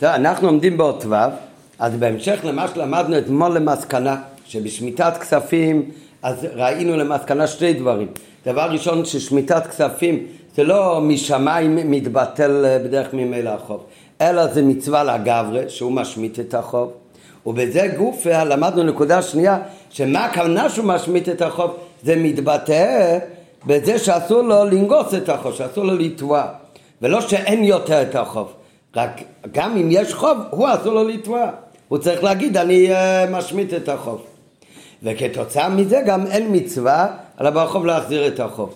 טוב, אנחנו עומדים באות ו', אז בהמשך למה שלמדנו אתמול למסקנה, שבשמיטת כספים, אז ראינו למסקנה שני דברים. דבר ראשון, ששמיטת כספים זה לא משמיים מתבטל בדרך ממילא החוב, אלא זה מצווה לגברי, שהוא משמיט את החוב. ובזה גוף למדנו נקודה שנייה, שמה הכוונה שהוא משמיט את החוב? זה מתבטא בזה שאסור לו לנגוס את החוב, שאסור לו לתבוע, ולא שאין יותר את החוב. רק גם אם יש חוב, הוא אסור לו לתבוע. הוא צריך להגיד, אני uh, משמיט את החוב. וכתוצאה מזה גם אין מצווה על הבעל חוב להחזיר את החוב.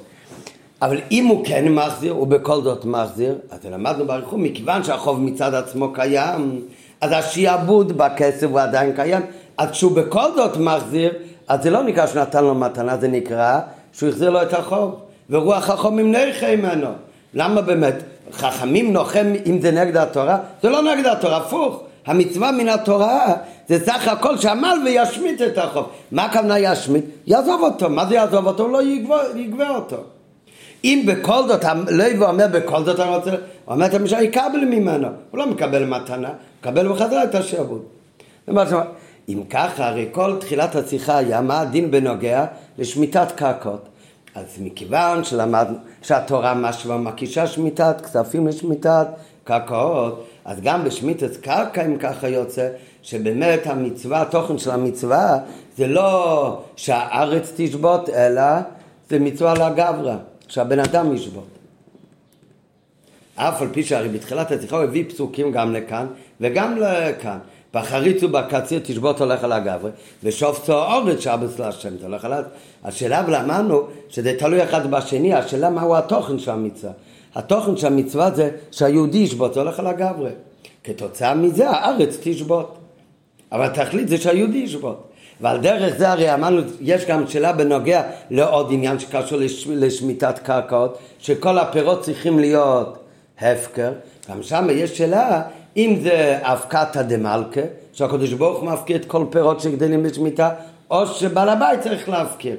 אבל אם הוא כן מחזיר, הוא בכל זאת מחזיר, אז למדנו באריכות, מכיוון שהחוב מצד עצמו קיים, אז השיעבוד בכסף הוא עדיין קיים, אז כשהוא בכל זאת מחזיר, אז זה לא נקרא שנתן לו מתנה, זה נקרא שהוא החזיר לו את החוב, ורוח החומים נרחה ממנו. למה באמת? חכמים נוחם אם זה נגד התורה? זה לא נגד התורה, הפוך. המצווה מן התורה זה סך הכל שעמל וישמיט את החוב. מה הכוונה ישמיט? יעזוב אותו. מה זה יעזוב אותו? לא יגבה, יגבה אותו. אם בכל זאת, לוי אומר בכל זאת אני רוצה, הוא אומר את המשל יקבל ממנו. הוא לא מקבל מתנה, הוא מקבל בחזרה את השעבוד. אם ככה, הרי כל תחילת השיחה היה מה הדין בנוגע לשמיטת קרקעות. אז מכיוון שלמדנו שהתורה משווה מקישה שמיטת כספים לשמיטת קרקעות, אז גם בשמיטת קרקע אם ככה יוצא, שבאמת המצווה, התוכן של המצווה זה לא שהארץ תשבות, אלא זה מצווה לגברא, שהבן אדם ישבות. אף על פי שהרי בתחילת השיחה הוא הביא פסוקים גם לכאן וגם לכאן. בחריץ ובקציר תשבות הולך על הגברי, ושופצו אורץ שבס להשם, זה הולך על... השאלה ולמדנו שזה תלוי אחד בשני, השאלה מהו התוכן של המצווה. התוכן של המצווה זה שהיהודי ישבות, הולך על הגברי. כתוצאה מזה הארץ תשבות. אבל התכלית זה שהיהודי ישבות. ועל דרך זה הרי אמרנו, יש גם שאלה בנוגע לעוד עניין שקשור לש, לשמיטת קרקעות, שכל הפירות צריכים להיות הפקר. גם שם יש שאלה אם זה אבקתא דמלכה, שהקדוש ברוך הוא מפקיר את כל פירות שגדלים בשמיטה, או שבעל הבית צריך להפקיר.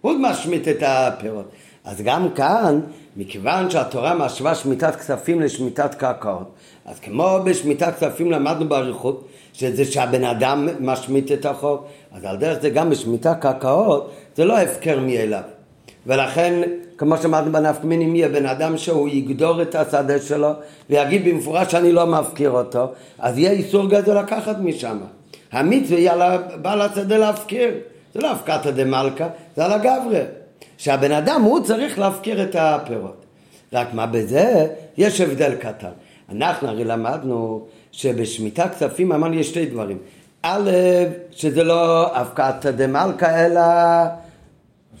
הוא משמיט את הפירות. אז גם כאן, מכיוון שהתורה משווה שמיטת כספים לשמיטת קרקעות, אז כמו בשמיטת כספים למדנו באריכות, שזה שהבן אדם משמיט את החוק, אז על דרך זה גם בשמיטת קרקעות, זה לא הפקר מאליו. ולכן, כמו בנפק מיני, מי הבן אדם שהוא יגדור את השדה שלו ויגיד במפורש שאני לא מפקיר אותו, אז יהיה איסור גדול לקחת משם. המצווה היא על בעל השדה להפקיר. זה לא הפקתא דמלכה, זה על הגברי. שהבן אדם הוא צריך להפקיר את הפירות. רק מה בזה? יש הבדל קטן. אנחנו הרי למדנו שבשמיטה כספים אמרנו יש שתי דברים. א', שזה לא הפקתא דמלכה אלא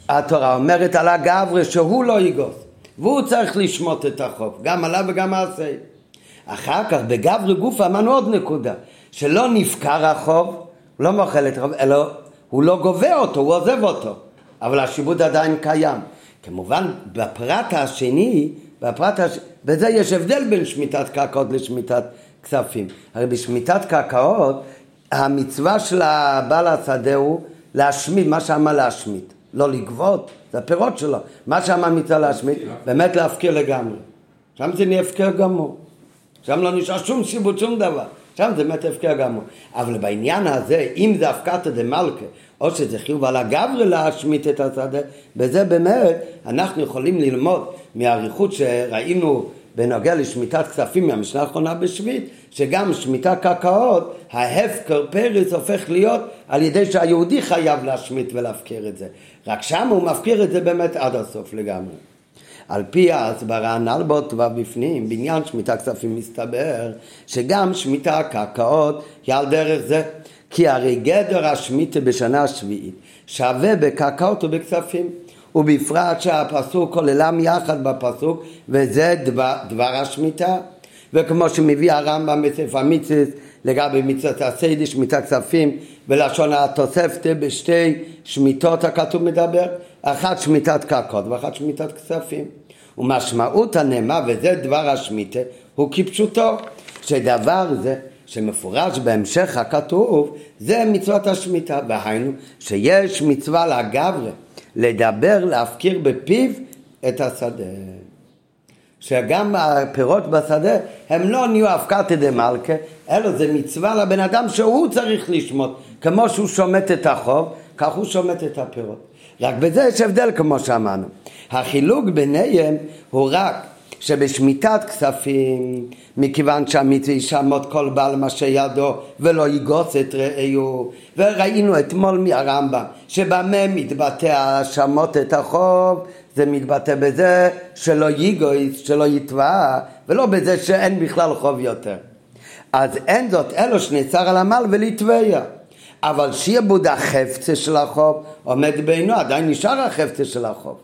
התורה אומרת על הגברי שהוא לא יגוס והוא צריך לשמוט את החוב, גם עליו וגם מעשה. אחר כך בגברי גופה אמרנו עוד נקודה, שלא נפקר החוב, לא מוחל את החוב, אלא הוא לא גובה אותו, הוא עוזב אותו, אבל השיבוד עדיין קיים. כמובן בפרט השני, בפרט הש... בזה יש הבדל בין שמיטת קרקעות לשמיטת כספים. הרי בשמיטת קרקעות המצווה של הבעל השדה הוא להשמיד, מה שאמר להשמיד. לא לגבות, זה הפירות שלו. מה שם המצווה להשמיד? באמת להפקיר לגמרי. שם זה נהיה הפקר גמור. שם לא נשאר שום שיבוט, שום דבר. שם זה באמת הפקר גמור. אבל בעניין הזה, אם זה הפקתא דמלכה, או שזה חיוב על הגברי להשמיט את השדה, בזה באמת אנחנו יכולים ללמוד מהאריכות שראינו בנוגע לשמיטת כספים מהמשנה האחרונה בשביעית, שגם שמיטת קרקעות, ההפקר פרס הופך להיות על ידי שהיהודי חייב להשמיט ולהפקיר את זה. רק שם הוא מפקיר את זה באמת עד הסוף לגמרי. על פי ההסברה הנ"ל באותו בפנים, בעניין שמיטה כספים מסתבר שגם שמיטה הקרקעות היא על דרך זה. כי הרי גדר השמיטה בשנה השביעית שווה בקרקעות ובכספים. ובפרט שהפסוק כוללם יחד בפסוק וזה דבר, דבר השמיטה וכמו שמביא הרמב"ם בספר המצווה לגבי מצוות הסיידי, שמיטה כספים ולשון התוספת בשתי שמיטות הכתוב מדבר אחת שמיטת קרקעות ואחת שמיטת כספים ומשמעות הנאמר וזה דבר השמיטה הוא כפשוטו שדבר זה שמפורש בהמשך הכתוב זה מצוות השמיטה והיינו שיש מצווה לגברי לדבר, להפקיר בפיו את השדה. שגם הפירות בשדה הם לא נהיו אבקתא דמלכה, אלא זה מצווה לבן אדם שהוא צריך לשמוט. כמו שהוא שומט את החוב, כך הוא שומט את הפירות. רק בזה יש הבדל כמו שאמרנו. החילוק ביניהם הוא רק שבשמיטת כספים, מכיוון שהמצווה ישמות כל בעל מה שידו ולא יגוס את רעהו, וראינו אתמול מהרמב"ם שבמה מתבטא האשמות את החוב, זה מתבטא בזה שלא יגויס, שלא יתבע, ולא בזה שאין בכלל חוב יותר. אז אין זאת אלו שנעצר על עמל ולתבע. אבל שיעבוד החפצה של החוב עומד בעינו, עדיין נשאר החפצה של החוב.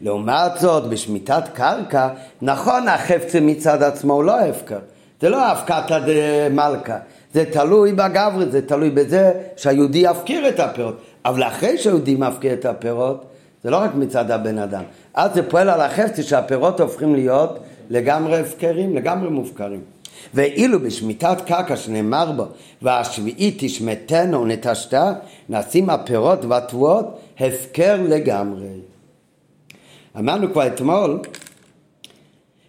לעומת זאת, בשמיטת קרקע, נכון החפצה מצד עצמו הוא לא הפקר. זה לא הפקתא דמלכה, זה תלוי בגברי, זה תלוי בזה שהיהודי יפקיר את הפירות. אבל אחרי שהיהודי מפקיר את הפירות, זה לא רק מצד הבן אדם. אז זה פועל על החפצה שהפירות הופכים להיות לגמרי הפקרים, לגמרי מופקרים. ואילו בשמיטת קרקע שנאמר בו, והשביעית תשמטנו ונטשתה, נעשים הפירות והתבואות הפקר לגמרי. אמרנו כבר אתמול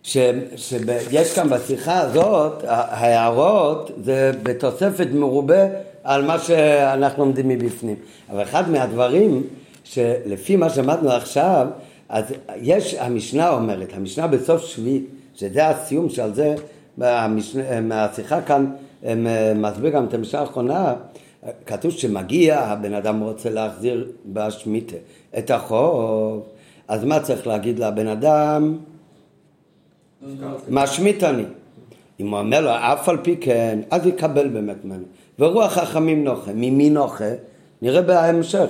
שיש כאן בשיחה הזאת, ההערות זה בתוספת מרובה על מה שאנחנו עומדים מבפנים. אבל אחד מהדברים שלפי מה שאמרנו עכשיו, אז יש, המשנה אומרת, המשנה בסוף שביעית, שזה הסיום שעל זה, מהשיחה כאן, מסביר גם את המשנה האחרונה, כתוב שמגיע, הבן אדם רוצה להחזיר בשמיטה את החוב, אז מה צריך להגיד לבן אדם? משמיט אני. אם הוא אומר לו אף על פי כן, אז יקבל באמת ממנו. ורוח חכמים נוחה. ממי נוחה? נראה בהמשך.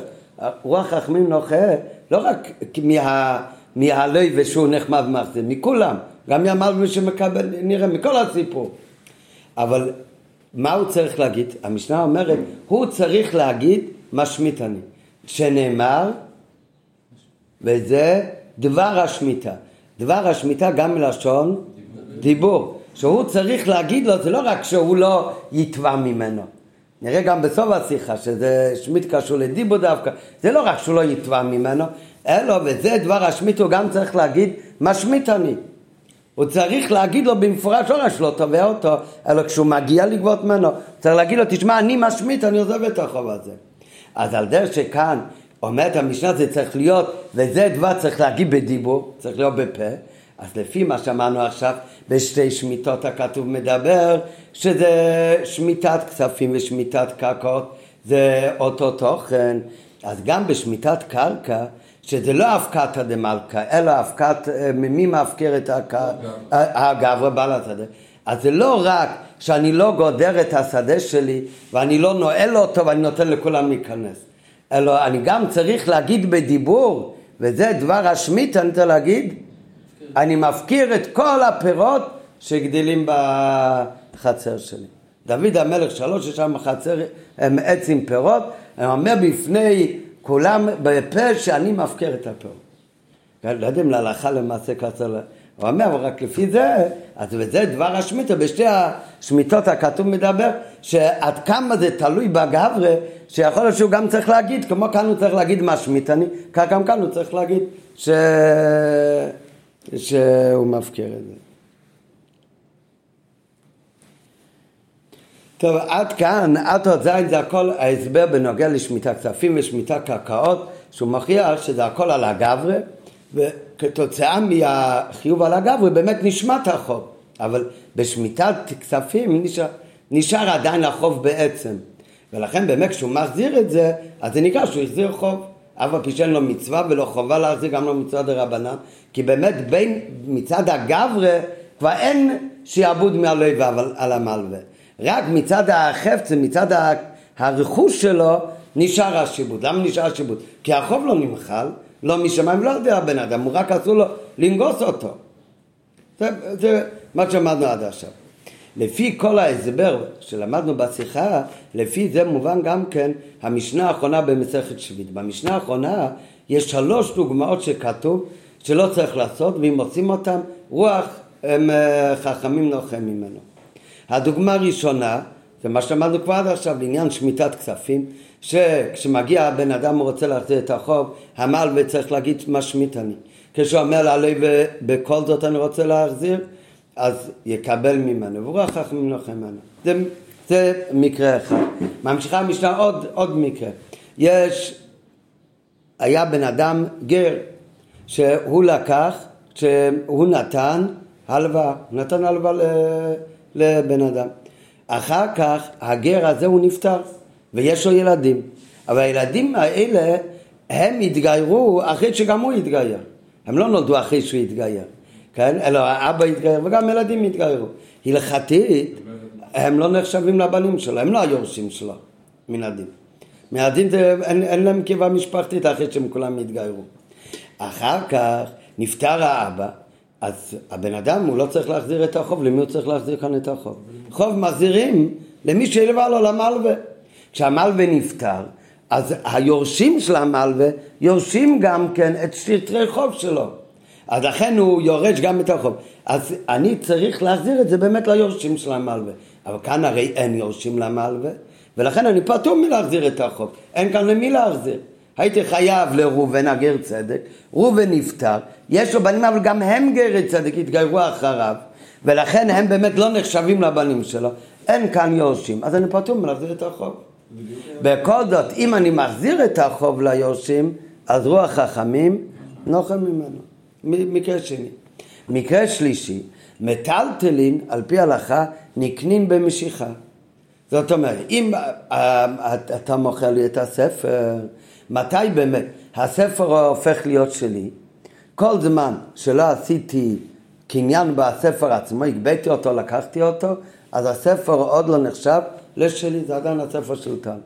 רוח חכמים נוחה לא רק מה, מהלוי ושהוא נחמד מחזיר, מכולם. גם מהמלווה שמקבל, נראה, מכל הסיפור. אבל מה הוא צריך להגיד? המשנה אומרת, הוא צריך להגיד משמיט אני. שנאמר וזה דבר השמיטה. דבר השמיטה גם מלשון דיבור. שהוא צריך להגיד לו, זה לא רק שהוא לא יתבע ממנו. נראה גם בסוף השיחה, שזה שמיט קשור לדיבור דווקא, זה לא רק שהוא לא יתבע ממנו, אלא, וזה דבר השמיט, הוא גם צריך להגיד, משמיט אני. הוא צריך להגיד לו במפורש, לא רק שלא תובע אותו, אלא כשהוא מגיע לגבות ממנו, צריך להגיד לו, תשמע, אני משמיט, אני עוזב את החוב הזה. אז על דרך שכאן אומרת המשנה זה צריך להיות, וזה דבר צריך להגיד בדיבור, צריך להיות בפה, אז לפי מה שאמרנו עכשיו, בשתי שמיטות הכתוב מדבר, שזה שמיטת כספים ושמיטת קרקעות, זה אותו תוכן, אז גם בשמיטת קרקע, שזה לא אבקתא דמלכה, אלא אבקת, מי מאבקר את הגברא בעל השדה. אז זה לא רק שאני לא גודר את השדה שלי ואני לא נועל אותו ואני נותן לכולם להיכנס. אלא אני גם צריך להגיד בדיבור, וזה דבר השמיט, אני רוצה להגיד, אני מפקיר את כל הפירות שגדלים בחצר שלי. דוד המלך שלוש, יש שם חצר הם עץ עם פירות, אני אומר בפני כולם בפה שאני מפקיר את הפירות. לא יודע אם להלכה למעשה ככה הוא אומר, אבל רק לפי זה, אז וזה דבר השמיטה, בשתי השמיטות הכתוב מדבר, שעד כמה זה תלוי בגברה, שיכול להיות שהוא גם צריך להגיד, כמו כאן הוא צריך להגיד מה שמיטני, כך גם כאן הוא צריך להגיד ש... שהוא מפקיר את זה. טוב, עד כאן, עד עוד זין זה הכל ההסבר בנוגע לשמיטה כספים ושמיטה קרקעות, שהוא מכריח שזה הכל על הגברה. וכתוצאה מהחיוב על הגב הוא באמת נשמט החוב, אבל בשמיטת כספים נשאר, נשאר עדיין החוב בעצם, ולכן באמת כשהוא מחזיר את זה, אז זה נקרא שהוא החזיר חוב. אף על פי שאין לו מצווה ולא חובה להחזיר גם לא מצווה דרבנן, כי באמת בין מצד הגברה כבר אין שיעבוד מהלווה על המלווה. רק מצד החפץ, מצד הרכוש שלו, נשאר השיבוד. למה נשאר השיבוד? כי החוב לא נמחל, לא משמיים, לא יודע הבן אדם, הוא רק אסור לו לנגוס אותו. זה, זה מה שאמרנו עד עכשיו. לפי כל ההסבר שלמדנו בשיחה, לפי זה מובן גם כן המשנה האחרונה במסכת שביעית. במשנה האחרונה יש שלוש דוגמאות שכתוב שלא צריך לעשות, ואם עושים אותם, רוח הם אה, חכמים נוחם ממנו. הדוגמה הראשונה, זה מה שלמדנו כבר עד עכשיו, לעניין שמיטת כספים, שכשמגיע הבן אדם ורוצה להחזיר את החוב, המלווה צריך להגיד משמיט אני. כשהוא אומר לעלי ובכל זאת אני רוצה להחזיר, אז יקבל ממנו, ורוח חכמים לוחם ממנו. זה, זה מקרה אחד. ממשיכה המשנה עוד, עוד מקרה. יש, היה בן אדם גר, שהוא לקח, שהוא נתן הלוואה, נתן הלוואה לבן אדם. אחר כך הגר הזה הוא נפטר, ויש לו ילדים. אבל הילדים האלה, הם התגיירו אחרי שגם הוא התגייר. הם לא נולדו אחרי שהוא התגייר, כן? אלא האבא התגייר וגם ילדים התגיירו. הלכתית, הם לא נחשבים לבנים שלו, הם לא היורשים שלו, מן הדין. מן הדין אין, אין להם קיבה משפחתית אחרי שהם כולם התגיירו. אחר כך נפטר האבא, אז הבן אדם הוא לא צריך להחזיר את החוב, למי הוא צריך להחזיר כאן את החוב? חוב מחזירים למי שהלווה לו למלווה. כשהמלווה נפטר, אז היורשים של המלווה יורשים גם כן את שטרי חוב שלו. אז לכן הוא יורש גם את החוב. אז אני צריך להחזיר את זה באמת ליורשים של המלווה. אבל כאן הרי אין יורשים למלווה, ולכן אני פטור מלהחזיר את החוב. אין כאן למי להחזיר. הייתי חייב לראובן הגר צדק, ראובן נפטר, יש לו בנים אבל גם הם גרי צדק, התגיירו אחריו, ולכן הם באמת לא נחשבים לבנים שלו, אין כאן יורשים, אז אני פטור מלהחזיר את החוב. בכל זאת, אם אני מחזיר את החוב ליורשים, אז רוח חכמים נוחם ממנו. מקרה שני. מקרה שלישי, מטלטלין על פי הלכה נקנין במשיכה. זאת אומרת, אם אתה מוכר לי את הספר, מתי באמת הספר הופך להיות שלי? כל זמן שלא עשיתי קניין בספר עצמו, הגביתי אותו, לקחתי אותו, אז הספר עוד לא נחשב לשלי, זה עדיין הספר של טל.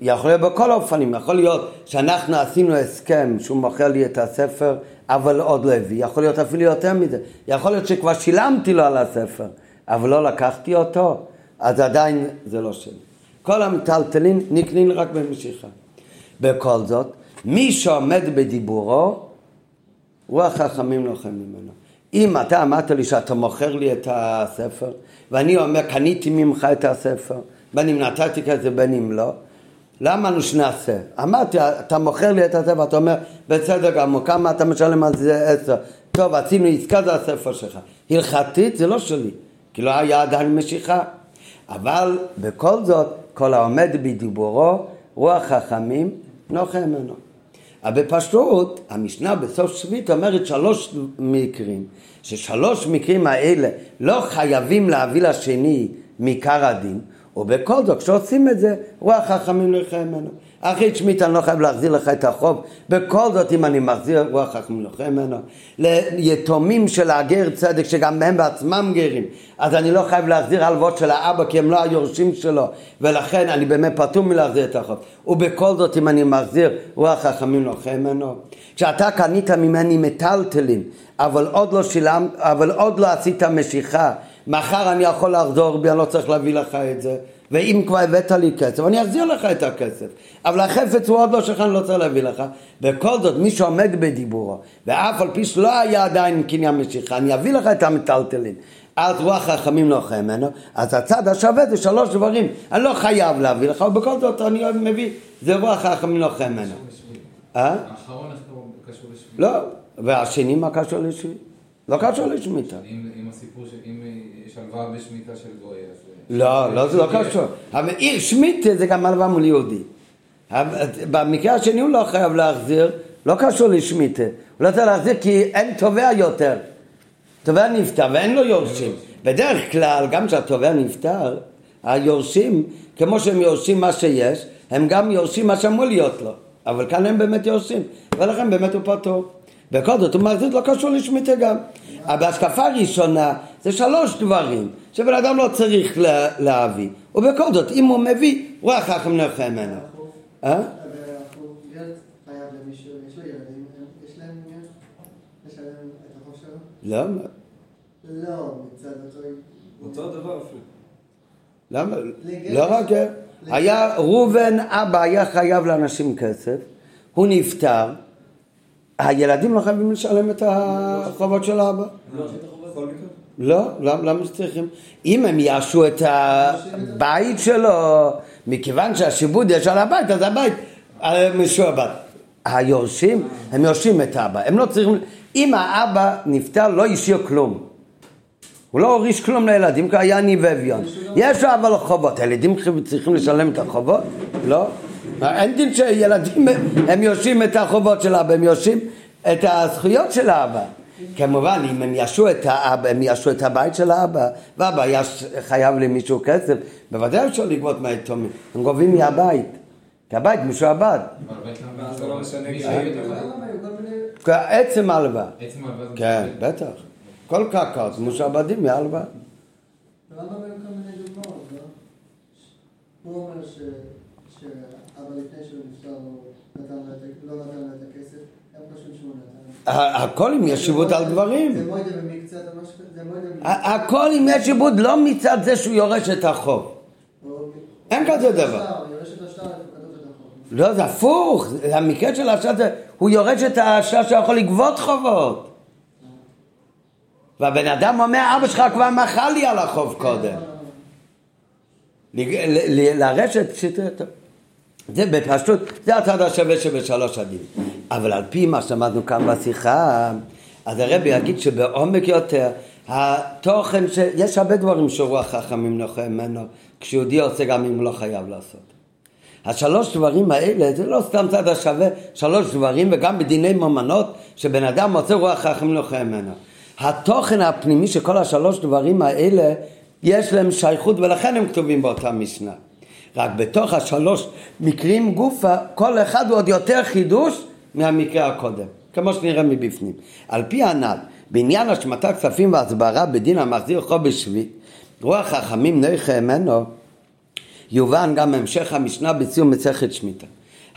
יכול להיות בכל האופנים, יכול להיות שאנחנו עשינו הסכם שהוא מוכר לי את הספר, אבל עוד לא הביא, יכול להיות אפילו יותר מזה, יכול להיות שכבר שילמתי לו על הספר, אבל לא לקחתי אותו, אז עדיין זה לא שלי. כל המטלטלין נקנין רק במשיכה. בכל זאת, מי שעומד בדיבורו, רוח חכמים לוחם ממנו. אם אתה אמרת לי שאתה מוכר לי את הספר, ואני אומר, קניתי ממך את הספר, בין אם נתתי כזה בין אם לא, למה לנו שנעשה? אמרתי, אתה מוכר לי את הספר, אתה אומר, בסדר גמור, כמה אתה משלם על זה עשר? טוב, עשינו עסקה, זה הספר שלך. הלכתית זה לא שלי, כי לא היה עדיין משיכה. אבל בכל זאת, כל העומד בדיבורו, רוח חכמים נוחה ממנו. אבל בפשטות, המשנה בסוף שביעית אומרת שלוש מקרים, ששלוש מקרים האלה לא חייבים להביא לשני מעיקר הדין, ובכל זאת, כשעושים את זה, רוח חכמים נוחה ממנו. אחי שמית אני לא חייב להחזיר לך את החוב, בכל זאת אם אני מחזיר רוח חכמים נוחה ממנו. ליתומים של הגר צדק שגם הם בעצמם גרים, אז אני לא חייב להחזיר הלוואות של האבא כי הם לא היורשים שלו, ולכן אני באמת פטור מלהחזיר את החוב. ובכל זאת אם אני מחזיר רוח חכמים נוחה ממנו. כשאתה קנית ממני מטלטלים, אבל עוד לא שילמת, אבל עוד לא עשית משיכה, מחר אני יכול לחזור בי, אני לא צריך להביא לך את זה. ואם כבר הבאת לי כסף, אני אחזיר לך את הכסף. אבל החפץ הוא עוד לא שלך, אני לא צריך להביא לך. בכל זאת, מי שעומד בדיבורו, ואף על פי שלא היה עדיין קניין משיכה, אני אביא לך את המטלטלין. אז רוח חכמים נוחה לא ממנו, אז הצד השווה זה שלוש דברים. אני לא חייב להביא לך, ובכל זאת אני מביא, זה רוח חכמים נוחה לא ממנו. אה? האחרון קשור לשמיטה. לא, והשני מה קשור לשמיטה? לא קשור לשמיטה. אם הסיפור, אם יש הלוואה בשמיטה של גוי, אז... לא, לא, זה לא קשור. אבל שמיטה זה גם הלוואה מול יהודי. במקרה השני הוא לא חייב להחזיר, לא קשור לשמיטה. הוא לא צריך להחזיר כי אין תובע יותר. תובע נפטר ואין לו יורשים. בדרך כלל, גם כשהתובע נפטר, היורשים, כמו שהם יורשים מה שיש, הם גם יורשים מה שאמור להיות לו. אבל כאן הם באמת יורשים, ולכן באמת הוא פטור. בכל זאת הוא מחזיר לא קשור לשמיטה גם. אבל בהשקפה הראשונה זה שלוש דברים שבן אדם לא צריך להביא. ובכל זאת, אם הוא מביא, רוח חכם נלחם ממנו. אה? לא. לא, מצד אותו דבר אפילו. למה? לא רק... היה ראובן אבא היה חייב לאנשים כסף, הוא נפטר, הילדים לא חייבים לשלם את החובות של האבא. לא, למה שצריכים? אם הם יאשו את הבית שלו, מכיוון שהשיבוד יש על הבית, אז הבית משועבד. היורשים, הם יורשים את האבא. הם לא צריכים... אם האבא נפטר, לא השאיר כלום. הוא לא הוריש כלום לילדים, כי היה עני ואביון. יש לו אבל חובות. הילדים צריכים לשלם את החובות? לא. אין דין שילדים הם יורשים את החובות של האבא, הם יורשים את הזכויות של האבא. כמובן, אם הם ישו את האבא, הם ישו את הבית של האבא, ואבא היה חייב למישהו כסף, בוודאי אפשר לגבות מהיתומים, הם גובים מהבית, כי הבית. זה לא משנה עצם זה כן. בטח. כל משועבדים היו כל מיני דוגמאות, לא? הוא אומר ש... שאבא לפני שהוא נפטר הוא נתן לו את ה- לא נתן לו את הכסף, הם חושבים שהוא נתן. ה- הכל עם ישיבות על דברים. הכל עם ישיבות, לא מצד זה שהוא יורש את החוב. או- אין כזה דבר. לא, זה הפוך. המקרה של האשראי זה, הוא יורש את האשראי שיכול לגבות חובות. והבן אדם אומר, אבא שלך כבר מחל לי על החוב קודם. ל- לרשת פשיטת... זה בפשטות, זה הצד השווה שבשלוש הדין. אבל על פי מה שלמדנו כאן בשיחה, אז הרבי יגיד שבעומק יותר, התוכן, ש... יש הרבה דברים שרוח חכמים נוחה ממנו, כשיהודי עושה גם אם הוא לא חייב לעשות. השלוש דברים האלה זה לא סתם צד השווה, שלוש דברים וגם בדיני ממונות שבן אדם מוצא רוח חכם נוחה ממנו. התוכן הפנימי של כל השלוש דברים האלה יש להם שייכות ולכן הם כתובים באותה משנה. רק בתוך השלוש מקרים גופה כל אחד הוא עוד יותר חידוש מהמקרה הקודם, כמו שנראה מבפנים. על פי הנ"ל, בעניין השמטת כספים והסברה בדין המחזיר חוב בשביעית, רוח חכמים נוחה ממנו יובן גם המשך המשנה בסיום מסכת שמיטה.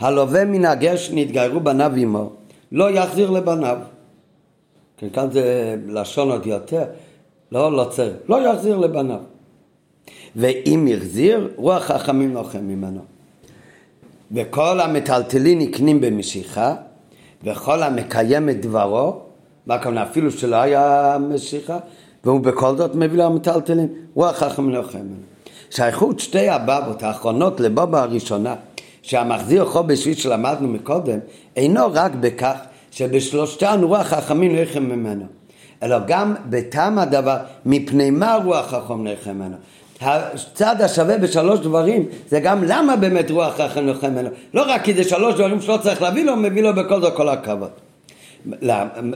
הלווה מן הגר שנתגיירו בניו עמו, לא יחזיר לבניו. כן, כאן זה לשון עוד יותר, לא, לא צריך, לא יחזיר לבניו. ואם החזיר, רוח חכמים נוחם ממנו. וכל המטלטלין נקנים במשיכה, וכל המקיים את דברו, מה הכוונה, אפילו שלא היה משיכה, והוא בכל זאת מביא לו המטלטלין, רוח חכמים נוחם ממנו. שייכות שתי הבבות האחרונות לבובה הראשונה, שהמחזיר חוב בשביל שלמדנו מקודם, אינו רק בכך שבשלושתן רוח חכמים נוחם ממנו, אלא גם בטעם הדבר, מפני מה רוח חכם נוחם ממנו. הצד השווה בשלוש דברים זה גם למה באמת רוח חכם נוחם ממנו. לא רק כי זה שלוש דברים שלא צריך להביא לו, מביא לו בכל זאת כל הכבוד.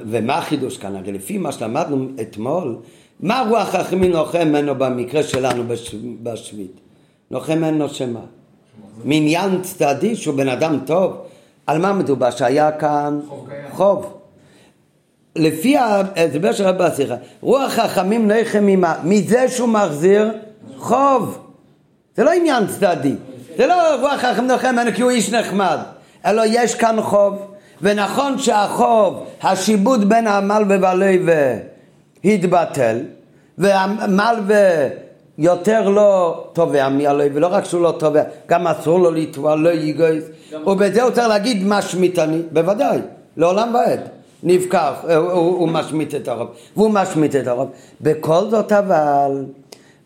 ומה החידוש כאן? הרי לפי מה שלמדנו אתמול, מה רוח חכמים נוחם ממנו במקרה שלנו בש- בשביעית? נוחם ממנו שמה? מעניין צדדי שהוא בן אדם טוב. על מה מדובר? שהיה כאן חוב. חוב. לפי ההסבר של רבי השיחה, רוח חכמים נוחם ממה? מזה שהוא מחזיר חוב. זה לא עניין צדדי. זה לא רוח חכם נוחם ממנו כי הוא איש נחמד. אלא יש כאן חוב. ונכון שהחוב, השיבוד בין המלווה והלווה התבטל, והמלווה יותר לא תובע מהלווה, ולא רק שהוא לא תובע, גם אסור לו לתבוע, לא ייגייס, ובזה הוא צריך להגיד משמיט אני, בוודאי, לעולם ועד. נפקח, הוא, הוא, הוא משמיט את הרוב, והוא משמיט את הרוב. בכל זאת אבל,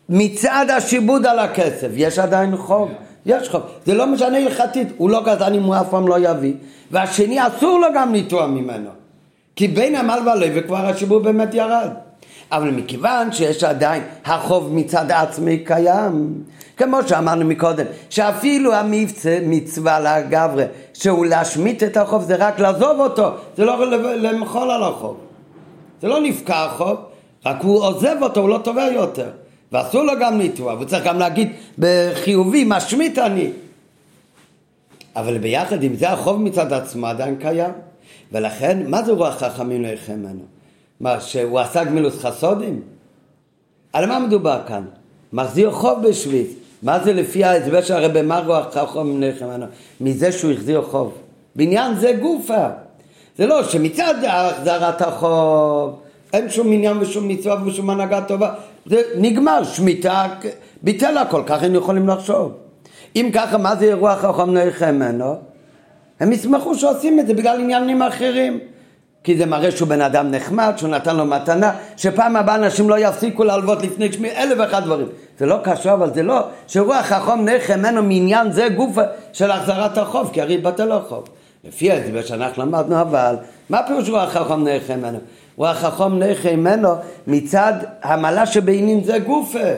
מצד השיבוד על הכסף, יש עדיין חוב, יש חוב. זה לא משנה הלכתית, הוא לא גזען אם הוא אף פעם לא יביא, והשני אסור לו גם לתבוע ממנו. כי בין עמל והלוי כבר השיבוב באמת ירד. אבל מכיוון שיש עדיין החוב מצד עצמי קיים, כמו שאמרנו מקודם, שאפילו המבצע מצווה לגברי, שהוא להשמיט את החוב, זה רק לעזוב אותו, זה לא למחול על החוב. זה לא נפקע החוב, רק הוא עוזב אותו, הוא לא תובע יותר. ואסור לו גם לתבוע, והוא צריך גם להגיד בחיובי, משמיט אני. אבל ביחד עם זה החוב מצד עצמו עדיין קיים. ולכן, מה זה רוח חכמים לא ממנו? מה, שהוא עשה גמילוס חסודים? על מה מדובר כאן? מחזיר חוב בשביל. מה זה לפי ההסבר של הרבי חכמים לא ממנו? מזה שהוא החזיר חוב. בעניין זה גופה. זה לא שמצד החזרת החוב אין שום עניין ושום מצווה ושום הנהגה טובה. זה נגמר, שמיטה, ביטל הכל, ככה היינו יכולים לחשוב. אם ככה, מה זה רוח חכם נלחם ממנו? הם ישמחו שעושים את זה בגלל עניינים אחרים. כי זה מראה שהוא בן אדם נחמד, שהוא נתן לו מתנה, שפעם הבאה אנשים לא יפסיקו להלוות לפני שמי, אלף ואחד דברים. זה לא קשור, אבל זה לא שרוח החום נלחם ממנו מעניין זה גוף של החזרת החוב, כי הרי יתבטל החוב. לפי ההסבר שאנחנו למדנו, אבל מה פירוש רוח חכם נכה ממנו? רוח חכם נכה ממנו מצד המעלה שבעניין זה גופה.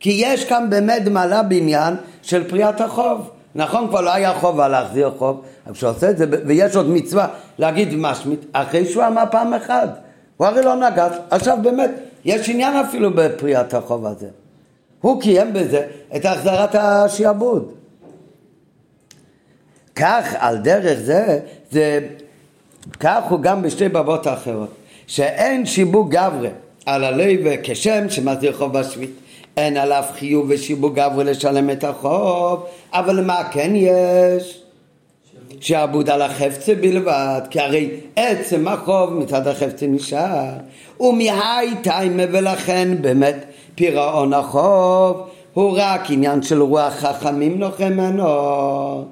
כי יש כאן באמת מעלה בעניין של פריאת החוב. נכון, כבר לא היה חובה להחזיר חוב, אבל כשעושה את זה, ויש עוד מצווה להגיד משמיט, אחרי שהוא אמר פעם אחת. הוא הרי לא נגד. עכשיו באמת, יש עניין אפילו בפריאת החוב הזה. הוא קיים בזה את החזרת השעבוד. כך על דרך זה, זה כך הוא גם בשתי בבות האחרות, שאין שיבוק גברי על הלוי כשם שמסדיר חוב בשביעית. אין עליו חיוב ושיבוק גברי לשלם את החוב, אבל מה כן יש? שעבוד על החפצה בלבד, כי הרי עצם החוב מצד החפצה נשאר, ומהי טיימה ולכן באמת פירעון החוב הוא רק עניין של רוח חכמים נוחם ממנו.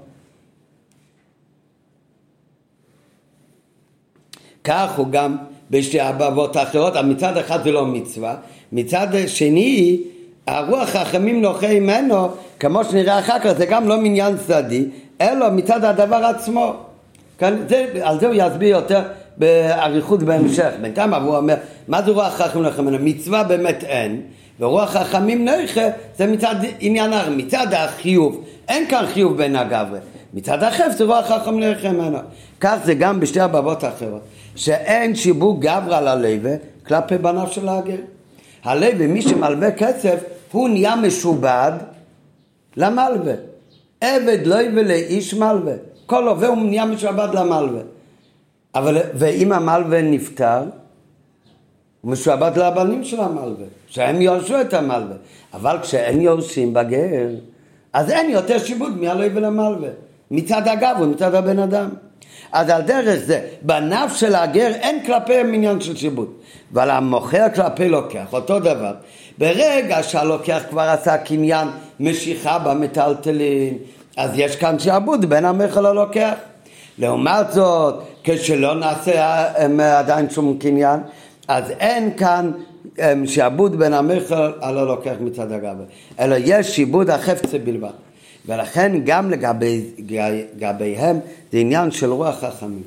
כך הוא גם בשתי הבבות האחרות, מצד אחד זה לא מצווה, מצד שני הרוח חכמים נוחה ממנו, כמו שנראה אחר כך, זה גם לא מניין צדדי, אלא מצד הדבר עצמו. כאן, זה, על זה הוא יסביר יותר באריכות בהמשך. בינתיים הוא אומר, מה זה רוח חכמים נוחה ממנו? מצווה באמת אין, ורוח חכמים נוחה זה מצד עניין, מצד החיוב. אין כאן חיוב בין הגברי. מצד החפץ זה רוח חכמים נוחה ממנו. כך זה גם בשתי הבבות האחרות. שאין שיבוק גברא ללווה כלפי בניו של הגר. הלווה, מי שמלווה כסף, הוא נהיה משובד למלווה. עבד לווה לאיש מלווה. כל לווה הוא נהיה משובד למלווה. אבל, ואם המלווה נפטר, הוא משועבד לבנים של המלווה, שהם יורשו את המלווה. אבל כשאין יורשים בגר, אז אין יותר שיבוד מהלווה למלווה. מצד הגב ומצד הבן אדם. אז על דרך זה, בנף של הגר אין כלפיהם עניין של שיבוד. ועל המוכר כלפי לוקח, אותו דבר. ברגע שהלוקח כבר עשה קניין משיכה במטלטלין, אז יש כאן שעבוד בין המכר ללוקח. לעומת זאת, כשלא נעשה עדיין שום קניין, אז אין כאן שעבוד בין המכר על הלוקח מצד הגבר, אלא יש שיבוד החפצה בלבד. ולכן גם לגבי, לגביהם זה עניין של רוח חכמים.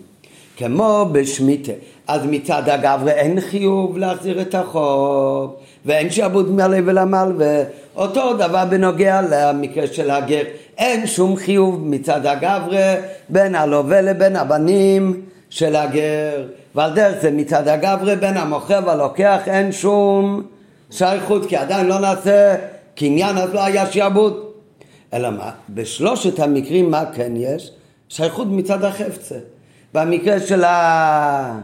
כמו בשמיטה, אז מצד הגברי אין חיוב להחזיר את החוב, ואין שעבוד מלא ולמלווה. אותו דבר בנוגע למקרה של הגר, אין שום חיוב מצד הגברי בין הלווה לבין הבנים של הגר, ועל דרך זה מצד הגברי בין המוכר והלוקח אין שום שייכות, כי עדיין לא נעשה קניין אז לא היה שעבוד. אלא מה? בשלושת המקרים מה כן יש? שייכות מצד החפצה. במקרה של, ה...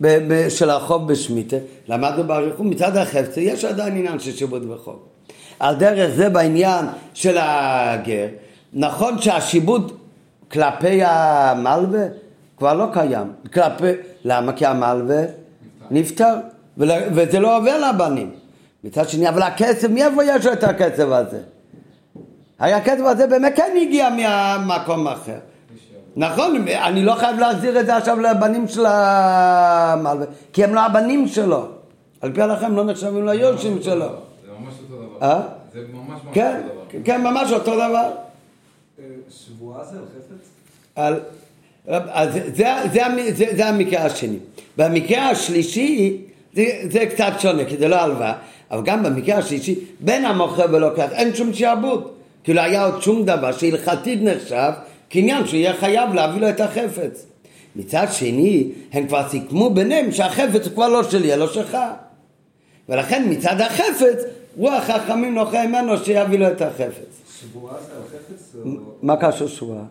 ב- ב- של החוב בשמיטה, למדנו באריכות, מצד החפצה יש עדיין עניין של שיבוד וחוב. על דרך זה בעניין של הגר, נכון שהשיבוד כלפי המלווה כבר לא קיים. כלפי, למה? כי המלווה נפטר, וזה לא עובר לבנים. מצד שני, אבל הכסף, מאיפה יש לו את הכסף הזה? הרי הכסף הזה באמת כן הגיע מהמקום אחר. נכון, אני לא חייב להחזיר את זה עכשיו לבנים של המלווה, כי הם לא הבנים שלו. על פי הלכה הם לא נחשבים ליורשים שלו. זה ממש אותו דבר. אה? זה ממש ממש כן, אותו דבר. כן, ממש אותו דבר. שבועה זה על חפץ? זה, זה, זה, המ- זה, זה המקרה השני. במקרה השלישי זה, זה קצת שונה, כי זה לא הלוואה, אבל גם במקרה השלישי, בין המוכר ולוקח אין שום שעבוד. כאילו היה עוד שום דבר שהלכתית נחשב קניין שהוא יהיה חייב להביא לו את החפץ. מצד שני, הם כבר סיכמו ביניהם שהחפץ הוא כבר לא שלי, אלא שלך. ולכן מצד החפץ, רוח חכמים נוחה ממנו שיביא לו את החפץ. שבועה זה על חפץ? מה קשור שבועה?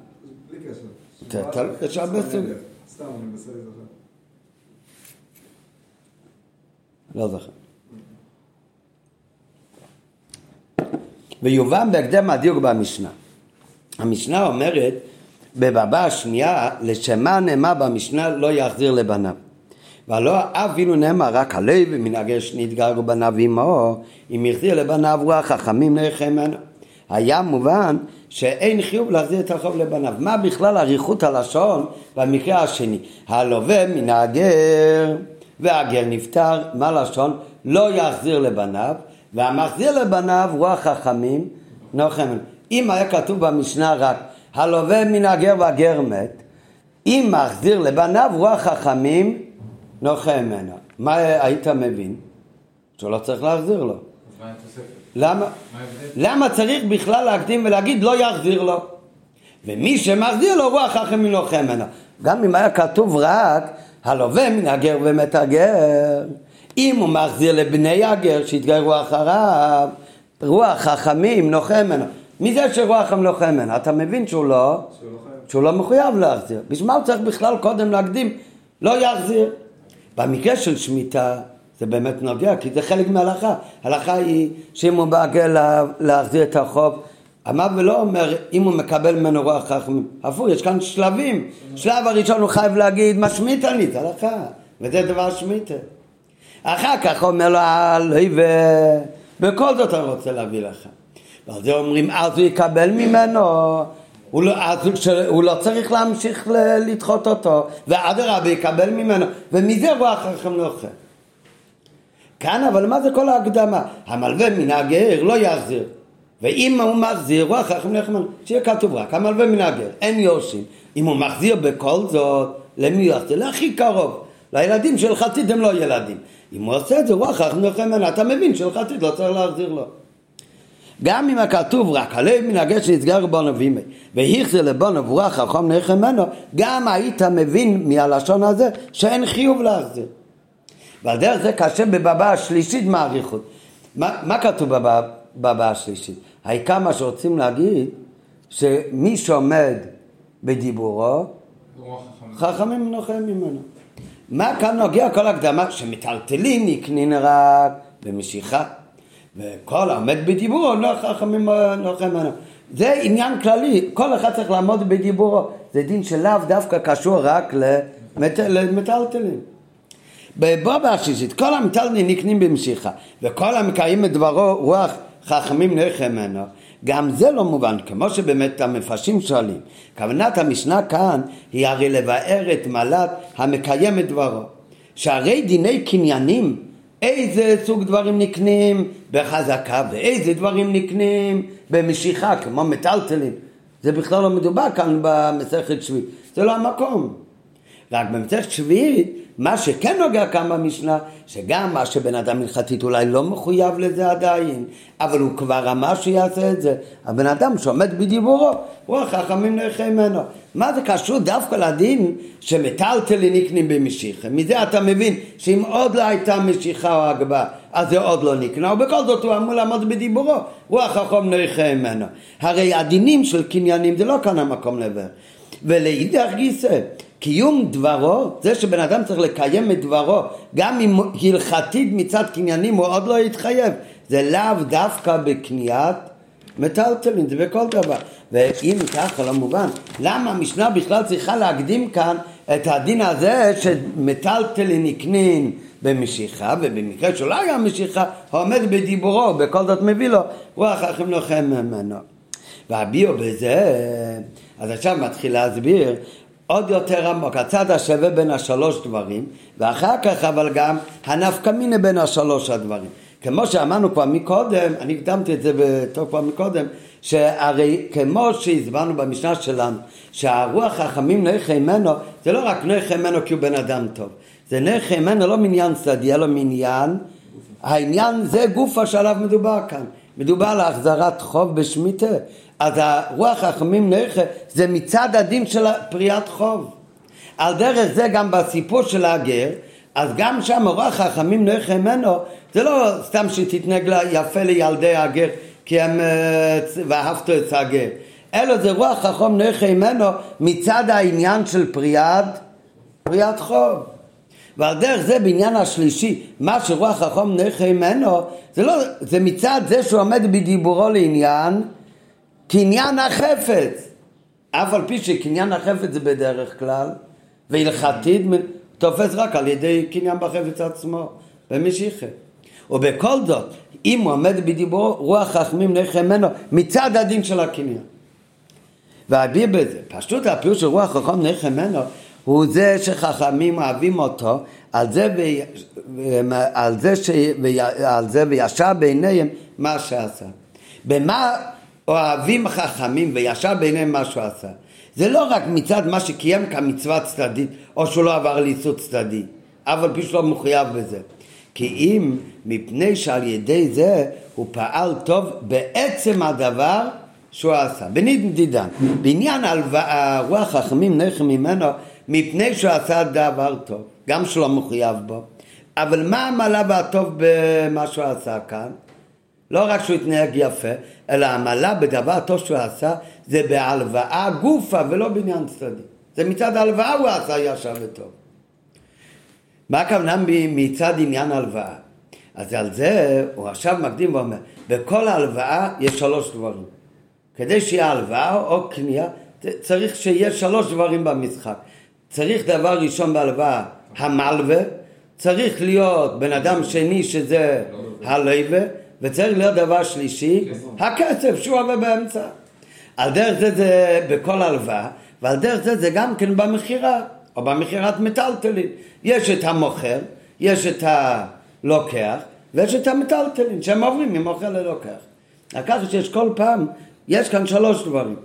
בלי קשר. זה- יש הרבה סתם, סוגים. סתם, אני מנסה להיזכר. לא זוכר. ויובן בהקדם הדיוק במשנה. המשנה אומרת בבבא השנייה, לשמה נאמר במשנה לא יחזיר לבניו. והלא אפילו נאמר רק הלב ומנהגי שנתגרו בניו עמו, אם יחזיר לבניו רוח חכמים נלכה ממנו. היה מובן שאין חיוב להחזיר את החוב לבניו. מה בכלל אריכות הלשון במקרה השני? הלווה מן הגר והגר נפטר, מה לשון? לא יחזיר לבניו, והמחזיר לבניו רוח חכמים נוחם. אם היה כתוב במשנה רק הלווה מן הגר והגר מת, אם מחזיר לבניו רוח חכמים, נוחה ממנו. מה היית מבין? שהוא לא צריך להחזיר לו. למה? למה צריך בכלל להקדים ולהגיד לא יחזיר לו? ומי שמחזיר לו רוח חכם מנוחם ממנו. גם אם היה כתוב רק הלווה מן הגר ומת הגר, אם הוא מחזיר לבני הגר שהתגיירו אחריו, רוח חכמים נוחם ממנו. מי זה שרוח חכם נוחם ממנו? אתה מבין שהוא לא, שהוא לא מחויב להחזיר. בשביל מה הוא צריך בכלל קודם להקדים? לא יחזיר. במקרה של שמיטה זה באמת נוגע, כי זה חלק מההלכה. ההלכה היא שאם הוא בא לה, להחזיר את החוב, אמר ולא אומר אם הוא מקבל ממנו רוח חכמים. הפוך, יש כאן שלבים. שלב הראשון הוא חייב להגיד מה שמיטה לי, זה הלכה. וזה דבר שמיטה. אחר כך אומר לו הלוי ובכל זאת אני רוצה להביא לך. ועל זה אומרים אז הוא יקבל ממנו, הוא לא, אז הוא, הוא לא צריך להמשיך ל- לדחות אותו, ואדרבה יקבל ממנו, ומזה רוח חכם נוחה. כאן אבל מה זה כל ההקדמה? המלווה מן הגר לא יחזיר. ואם הוא מחזיר, רוח חכם נוחה ממנו. שיהיה כתוב רק, המלווה מן הגר, אין יורשים. אם הוא מחזיר בכל זאת, למי הוא יחזיר? להכי קרוב. לילדים של חתית הם לא ילדים. אם הוא עושה את זה, חכם נוחה ממנו. אתה מבין שלחתית לא צריך להחזיר לו. גם אם הכתוב רק הלב מן הגר שנסגר בנו וימי והחזיר לבנו ורוח חכם נכה ממנו גם היית מבין מהלשון הזה שאין חיוב להחזיר ועל דרך זה קשה בבבא השלישית מאריכות מה, מה כתוב בבבא השלישית? העיקר מה שרוצים להגיד שמי שעומד בדיבורו. חכמים נוחם ממנו. מה כאן נוגע כל הקדמה? שמטלטלים נקנין רק במשיכה. וכל העומד בדיבורו לא חכמים נוחם ממנו. זה עניין כללי, כל אחד צריך לעמוד בדיבורו. זה דין שלאו דווקא קשור רק למט... למטלטלים. בבובה השישית, כל המטלטלים נקנים במשיכה, וכל המקיים את דברו רוח חכמים נוחם ממנו. גם זה לא מובן, כמו שבאמת המפרשים שואלים. כוונת המשנה כאן היא הרי לבאר את מעלת המקיים את דברו. שהרי דיני קניינים, איזה סוג דברים נקנים בחזקה ואיזה דברים נקנים במשיכה, כמו מטלטלים. זה בכלל לא מדובר כאן במסכת שביעית, זה לא המקום. רק במסכת שביעית, מה שכן נוגע כאן במשנה, שגם מה שבן אדם הלכתית אולי לא מחויב לזה עדיין, אבל הוא כבר אמר שיעשה את זה. הבן אדם שעומד בדיבורו, רוח חכמים נלכה ממנו. מה זה קשור דווקא לדין שמטלטלי נקנים במשיחה? מזה אתה מבין שאם עוד לא הייתה משיכה או הגבה, אז זה עוד לא נקנה, ובכל זאת הוא אמור לעמוד בדיבורו, רוח חכם נלכה ממנו. הרי הדינים של קניינים זה לא כאן המקום לבר. ולאידך גיסא, קיום דברו, זה שבן אדם צריך לקיים את דברו, גם אם הלכתית מצד קניינים הוא עוד לא יתחייב, זה לאו דווקא בקניית מטלטלין, זה בכל דבר. ואם ככה לא מובן, למה המשנה בכלל צריכה להקדים כאן את הדין הזה שמטלטלין נקנין במשיכה, ובמקרה שלא היה משיכה, הוא עומד בדיבורו, בכל זאת מביא לו, רוח אחים לוחם ממנו. והביאו בזה, אז עכשיו מתחיל להסביר עוד יותר עמוק, הצד השווה בין השלוש דברים, ואחר כך אבל גם הנפקא מינה בין השלוש הדברים. כמו שאמרנו כבר מקודם, אני הקדמתי את זה בטוב כבר מקודם, שהרי כמו שהסברנו במשנה שלנו, שהרוח חכמים נכה ממנו, זה לא רק נכה ממנו כי הוא בן אדם טוב, זה נכה ממנו לא מעניין צדדי, אלא מעניין, העניין זה גופה שעליו מדובר כאן, מדובר על החזרת חוב בשמיטה, אז הרוח חכמים נכה זה מצד הדין של פריעת חוב. על דרך זה גם בסיפור של הגר, אז גם שם רוח חכמים נכה ממנו, זה לא סתם שתתנהג יפה לילדי הגר, כי הם ואהבת את הגר, אלא זה רוח חכם נכה ממנו מצד העניין של פריעת, פריעת חוב. ועל דרך זה בעניין השלישי, מה שרוח חכם נכה ממנו, זה לא, זה מצד זה שהוא עומד בדיבורו לעניין קניין החפץ. אף על פי שקניין החפץ זה בדרך כלל, והלכתית תופס רק על ידי קניין בחפץ עצמו, במשיחה. ובכל זאת, אם הוא עומד בדיבורו, רוח חכמים נכה ממנו מצד הדין של הקניין. והביע בזה, פשוט הפירוש של רוח חכם ממנו הוא זה שחכמים אוהבים אותו, על זה, ו... על זה, ש... על זה וישר בעיניהם מה שעשה. במה אוהבים חכמים וישר בעיניהם מה שהוא עשה. זה לא רק מצד מה שקיים כמצווה צדדית, או שהוא לא עבר ליסוד צדדי, אבל פי שלא מחויב בזה. כי אם מפני שעל ידי זה הוא פעל טוב בעצם הדבר שהוא עשה. בנדידן, בעניין הלוואה, רוח חכמים נכם ממנו מפני שהוא עשה דבר טוב, גם שלא מחויב בו. אבל מה המעלה והטוב במה שהוא עשה כאן? לא רק שהוא התנהג יפה, אלא המעלה בדבר טוב שהוא עשה זה בהלוואה גופה ולא בעניין צדדי. זה מצד ההלוואה הוא עשה ישר וטוב. מה הכוונה מצד עניין הלוואה? אז על זה הוא עכשיו מקדים ואומר, בכל ההלוואה יש שלוש דברים. כדי שיהיה הלוואה או קנייה, צריך שיהיה שלוש דברים במשחק. צריך דבר ראשון בהלוואה, המלווה, צריך להיות בן אדם שני שזה הלווה, וצריך להיות דבר שלישי, הכסף שהוא עובר באמצע. על דרך זה זה בכל הלוואה, ועל דרך זה זה גם כן במכירה, או במכירת מטלטלין. יש את המוכר, יש את הלוקח, ויש את המטלטלין, שהם עוברים ממוכר ללוקח. ככה שיש כל פעם, יש כאן שלוש דברים.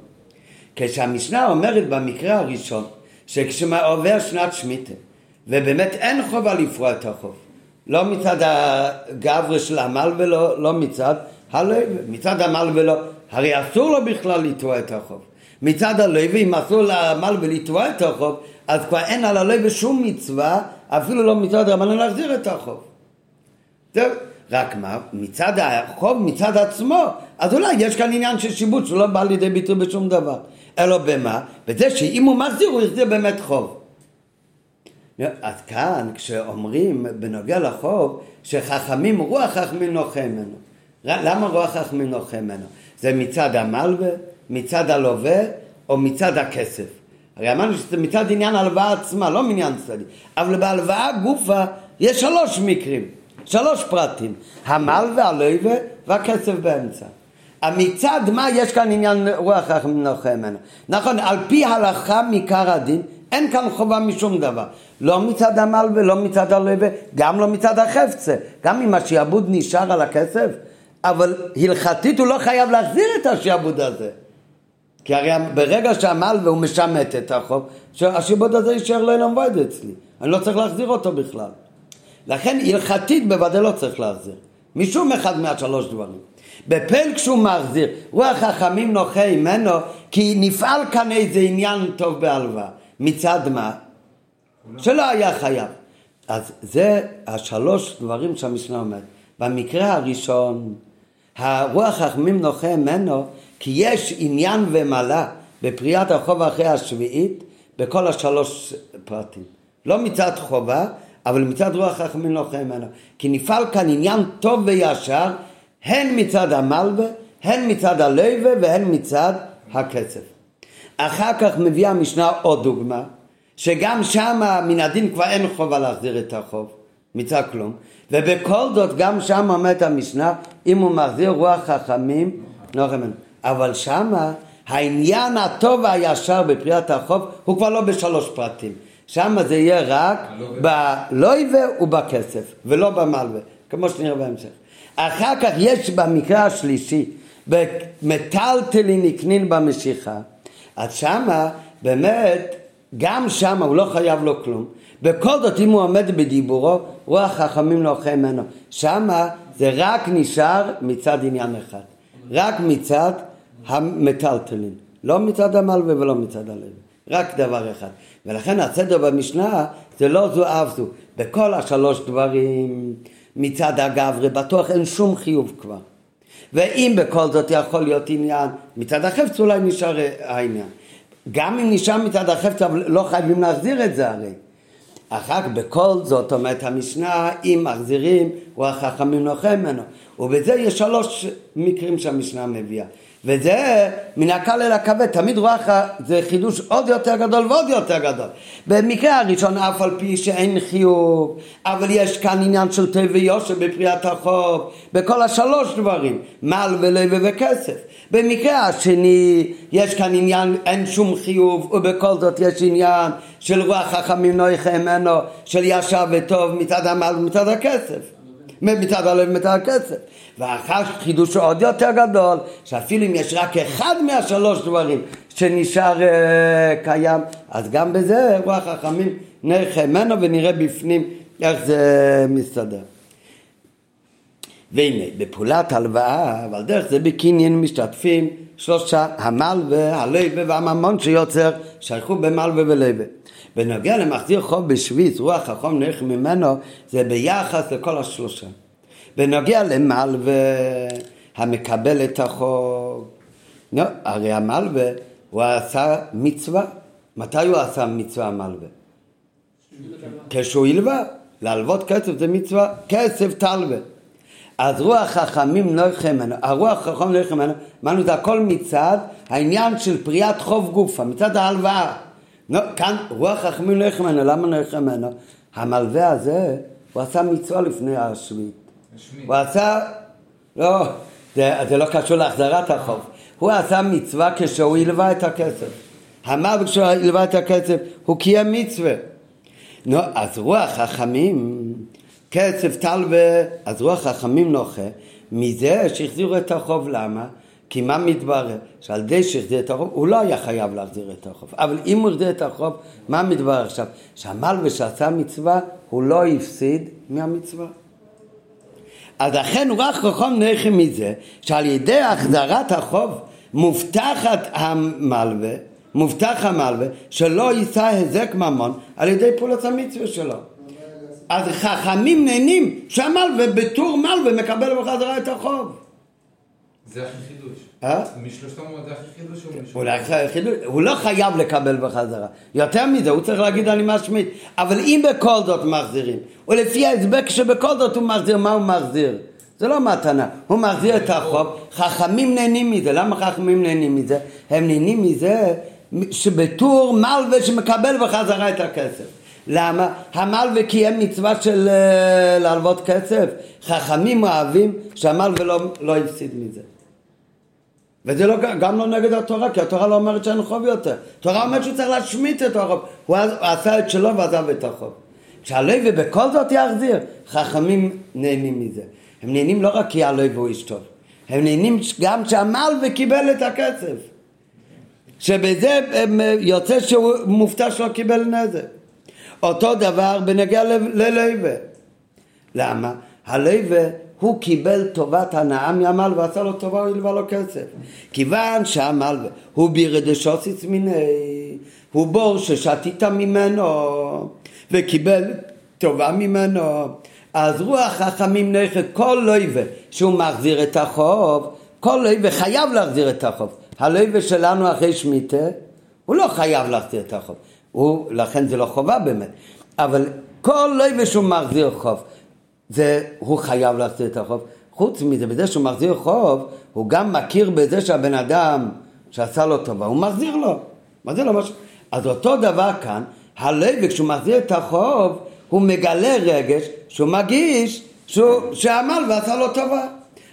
כשהמשנה אומרת במקרה הראשון, שכשעובר שנת שמיטה, ובאמת אין חובה לפרוע את החוב, לא מצד הגברה של עמל ולא לא מצד הלוי, מצד עמל ולא, הרי אסור לו בכלל לתבוע את החוב. מצד הלוי, אם אסור לעמל ולתבוע את החוב, אז כבר אין על הלוי שום מצווה, אפילו לא מצד רבנן להחזיר את החוב. זהו. רק מה, מצד החוב, מצד עצמו, אז אולי יש כאן עניין של שיבוץ שלא בא לידי ביטוי בשום דבר. אלא במה? בזה שאם הוא מחזיר, הוא יחזיר באמת חוב. אז כאן, כשאומרים בנוגע לחוב, שחכמים, רוח חכמים נוחה ממנו. למה רוח חכמים נוחה ממנו? זה מצד המלווה, מצד הלווה, או מצד הכסף. הרי אמרנו שזה מצד עניין ההלוואה עצמה, לא מעניין צדדי. אבל בהלוואה גופה יש שלוש מקרים, שלוש פרטים. המלווה, הלווה והכסף באמצע. מצד מה יש כאן עניין רוח חכמים נוחה ממנו? נכון, על פי הלכה מעיקר הדין, אין כאן חובה משום דבר. לא מצד המלווה, לא מצד הלווה, גם לא מצד החפצה. גם אם השעבוד נשאר על הכסף, אבל הלכתית הוא לא חייב להחזיר את השעבוד הזה. כי הרי ברגע שהמלווה הוא משמט את החוב, השעבוד הזה יישאר לא ינבוד אצלי. אני לא צריך להחזיר אותו בכלל. לכן הלכתית בוודאי לא צריך להחזיר. משום אחד מהשלוש דברים. בפל כשהוא מחזיר, רוח חכמים נוחה ממנו, כי נפעל כאן איזה עניין טוב בהלוואה. מצד מה? שלא היה חייב. אז זה השלוש דברים שהמשנה אומרת. במקרה הראשון, הרוח חכמים נוחה ממנו, כי יש עניין ומעלה בפריאת החוב אחרי השביעית בכל השלוש פרטים. לא מצד חובה, אבל מצד רוח חכמים נוחה ממנו. כי נפעל כאן עניין טוב וישר, הן מצד המלווה, הן מצד הלווה והן מצד הכסף. אחר כך מביאה המשנה עוד דוגמה, שגם שמה מן הדין כבר אין חובה להחזיר את החוב, מצד כלום, ובכל זאת גם שם אומרת המשנה, אם הוא מחזיר רוח חכמים, נוח ממנו. אבל שמה העניין הטוב והישר בפריאת החוב הוא כבר לא בשלוש פרטים. שם זה יהיה רק בלויבה ובכסף, ולא במלווה, כמו שנראה בהמשך. אחר כך יש במקרה השלישי, במטלטלין נקנין במשיכה, אז שמה באמת, גם שמה הוא לא חייב לו כלום. בכל זאת אם הוא עומד בדיבורו, רוח חכמים לא אוכל ממנו. שמה זה רק נשאר מצד עניין אחד. רק מצד המטלטלין. לא מצד המלווה ולא מצד הלב. רק דבר אחד. ולכן הסדר במשנה זה לא זו אף זו. בכל השלוש דברים מצד הגברי בטוח אין שום חיוב כבר. ואם בכל זאת יכול להיות עניין, מצד החפץ אולי נשאר העניין. גם אם נשאר מצד החפץ, אבל לא חייבים להחזיר את זה הרי. אחר כך בכל זאת אומרת המשנה, אם מחזירים, הוא החכמים נוחה ממנו. ובזה יש שלוש מקרים שהמשנה מביאה. וזה מן הקל אל הכבד, תמיד רוח זה חידוש עוד יותר גדול ועוד יותר גדול. במקרה הראשון אף על פי שאין חיוב, אבל יש כאן עניין של טבע ויושר בפריאת החוב, בכל השלוש דברים, מל ולב וכסף. במקרה השני יש כאן עניין, אין שום חיוב, ובכל זאת יש עניין של רוח חכמים נויכה ממנו, של ישר וטוב מצד המל ומצד הכסף. מצד הלב ומצד הכסף. ואחר חידוש עוד יותר גדול, שאפילו אם יש רק אחד מהשלוש דברים שנשאר uh, קיים, אז גם בזה רוח חכמים נלך ממנו ונראה בפנים איך זה מסתדר. והנה, בפעולת הלוואה, אבל דרך זה בקניין משתתפים שלושה, המלווה, הלווה והממון שיוצר, שייכו במלווה ולווה. בנוגע למחזיר חוב בשביס, רוח החום נלך ממנו, זה ביחס לכל השלושה. בנוגע למלווה המקבל את החוב, לא, הרי המלווה הוא עשה מצווה. מתי הוא עשה מצווה המלווה? כשהוא הלווה. להלוות כסף זה מצווה, כסף תלווה. אז רוח חכמים ילכם ממנו, הרוח חכם ילכם ממנו, אמרנו זה הכל מצד העניין של פריאת חוב גופה, מצד ההלוואה. לא, כאן רוח חכמים לא ילכם ממנו, למה לא ילכם ממנו? המלווה הזה, הוא עשה מצווה לפני השביעית. הוא עשה, לא, זה, זה לא קשור להחזרת החוב. הוא עשה מצווה כשהוא הלווה את הכסף. המלווה כשהוא הלווה את הכסף, הוא קיים מצווה. נו, אז רוח חכמים, כסף טל ו... אז רוח חכמים נוחה מזה שהחזירו את החוב, למה? כי מה מתברר? שעל ידי שהחזיר את החוב, הוא לא היה חייב להחזיר את החוב. אבל אם הוא החזיר את החוב, מה מתברר עכשיו? שהמלווה שעשה מצווה, הוא לא הפסיד מהמצווה. אז לכן הוא רק חכם נכם מזה, שעל ידי החזרת החוב מובטחת המלווה, מובטח המלווה, שלא יישא היזק ממון על ידי פעולת המצווה שלו. אז חכמים נהנים שהמלווה בטור מלווה מקבל בחזרה את החוב. זה הכי חידוש. אה? משלושתם זה הכי חידוש או? אולי חידוש, הוא לא חייב לקבל בחזרה. יותר מזה, הוא צריך להגיד אני משמיט. אבל אם בכל זאת מחזירים, ולפי ההסבר שבכל זאת הוא מחזיר, מה הוא מחזיר? זה לא מתנה, הוא מחזיר את החוב, חכמים נהנים מזה, למה חכמים נהנים מזה? הם נהנים מזה שבטור מלווה שמקבל בחזרה את הכסף. למה? המלווה קיים מצווה של uh, להלוות כסף. חכמים אוהבים שהמלווה לא, לא הפסיד מזה. וזה לא, גם לא נגד התורה, כי התורה לא אומרת שאין חוב יותר. התורה אומרת שהוא צריך להשמיט את החוב. הוא עשה את שלו ועזב את החוב. כשהלוי בכל זאת יחזיר, חכמים נהנים מזה. הם נהנים לא רק כי הלוי הוא איש טוב, הם נהנים גם שהמלווה קיבל את הכסף. שבזה יוצא שהוא מופתע שלא קיבל נזק. אותו דבר בנגיע ללווה. למה? הלווה הוא קיבל טובת הנאה מהמלווה ועשה לו טובה, הלווה לו כסף. כיוון שהמלווה הוא בירדשוסיס מיני, הוא בור ששתית ממנו וקיבל טובה ממנו, אז רוח חכמים נכד כל לווה שהוא מחזיר את החוב, כל לווה חייב להחזיר את החוב. הלווה שלנו אחרי שמיטה, הוא לא חייב להחזיר את החוב. הוא, לכן זה לא חובה באמת. אבל כל לווה שהוא מחזיר חוב, זה, הוא חייב להחזיר את החוב. חוץ מזה, בזה שהוא מחזיר חוב, הוא גם מכיר בזה שהבן אדם שעשה לו טובה, הוא מחזיר לו. מחזיר לו משהו. אז אותו דבר כאן, הלווה כשהוא מחזיר את החוב, הוא מגלה רגש שהוא מגיש שהוא, שעמל ועשה לו טובה.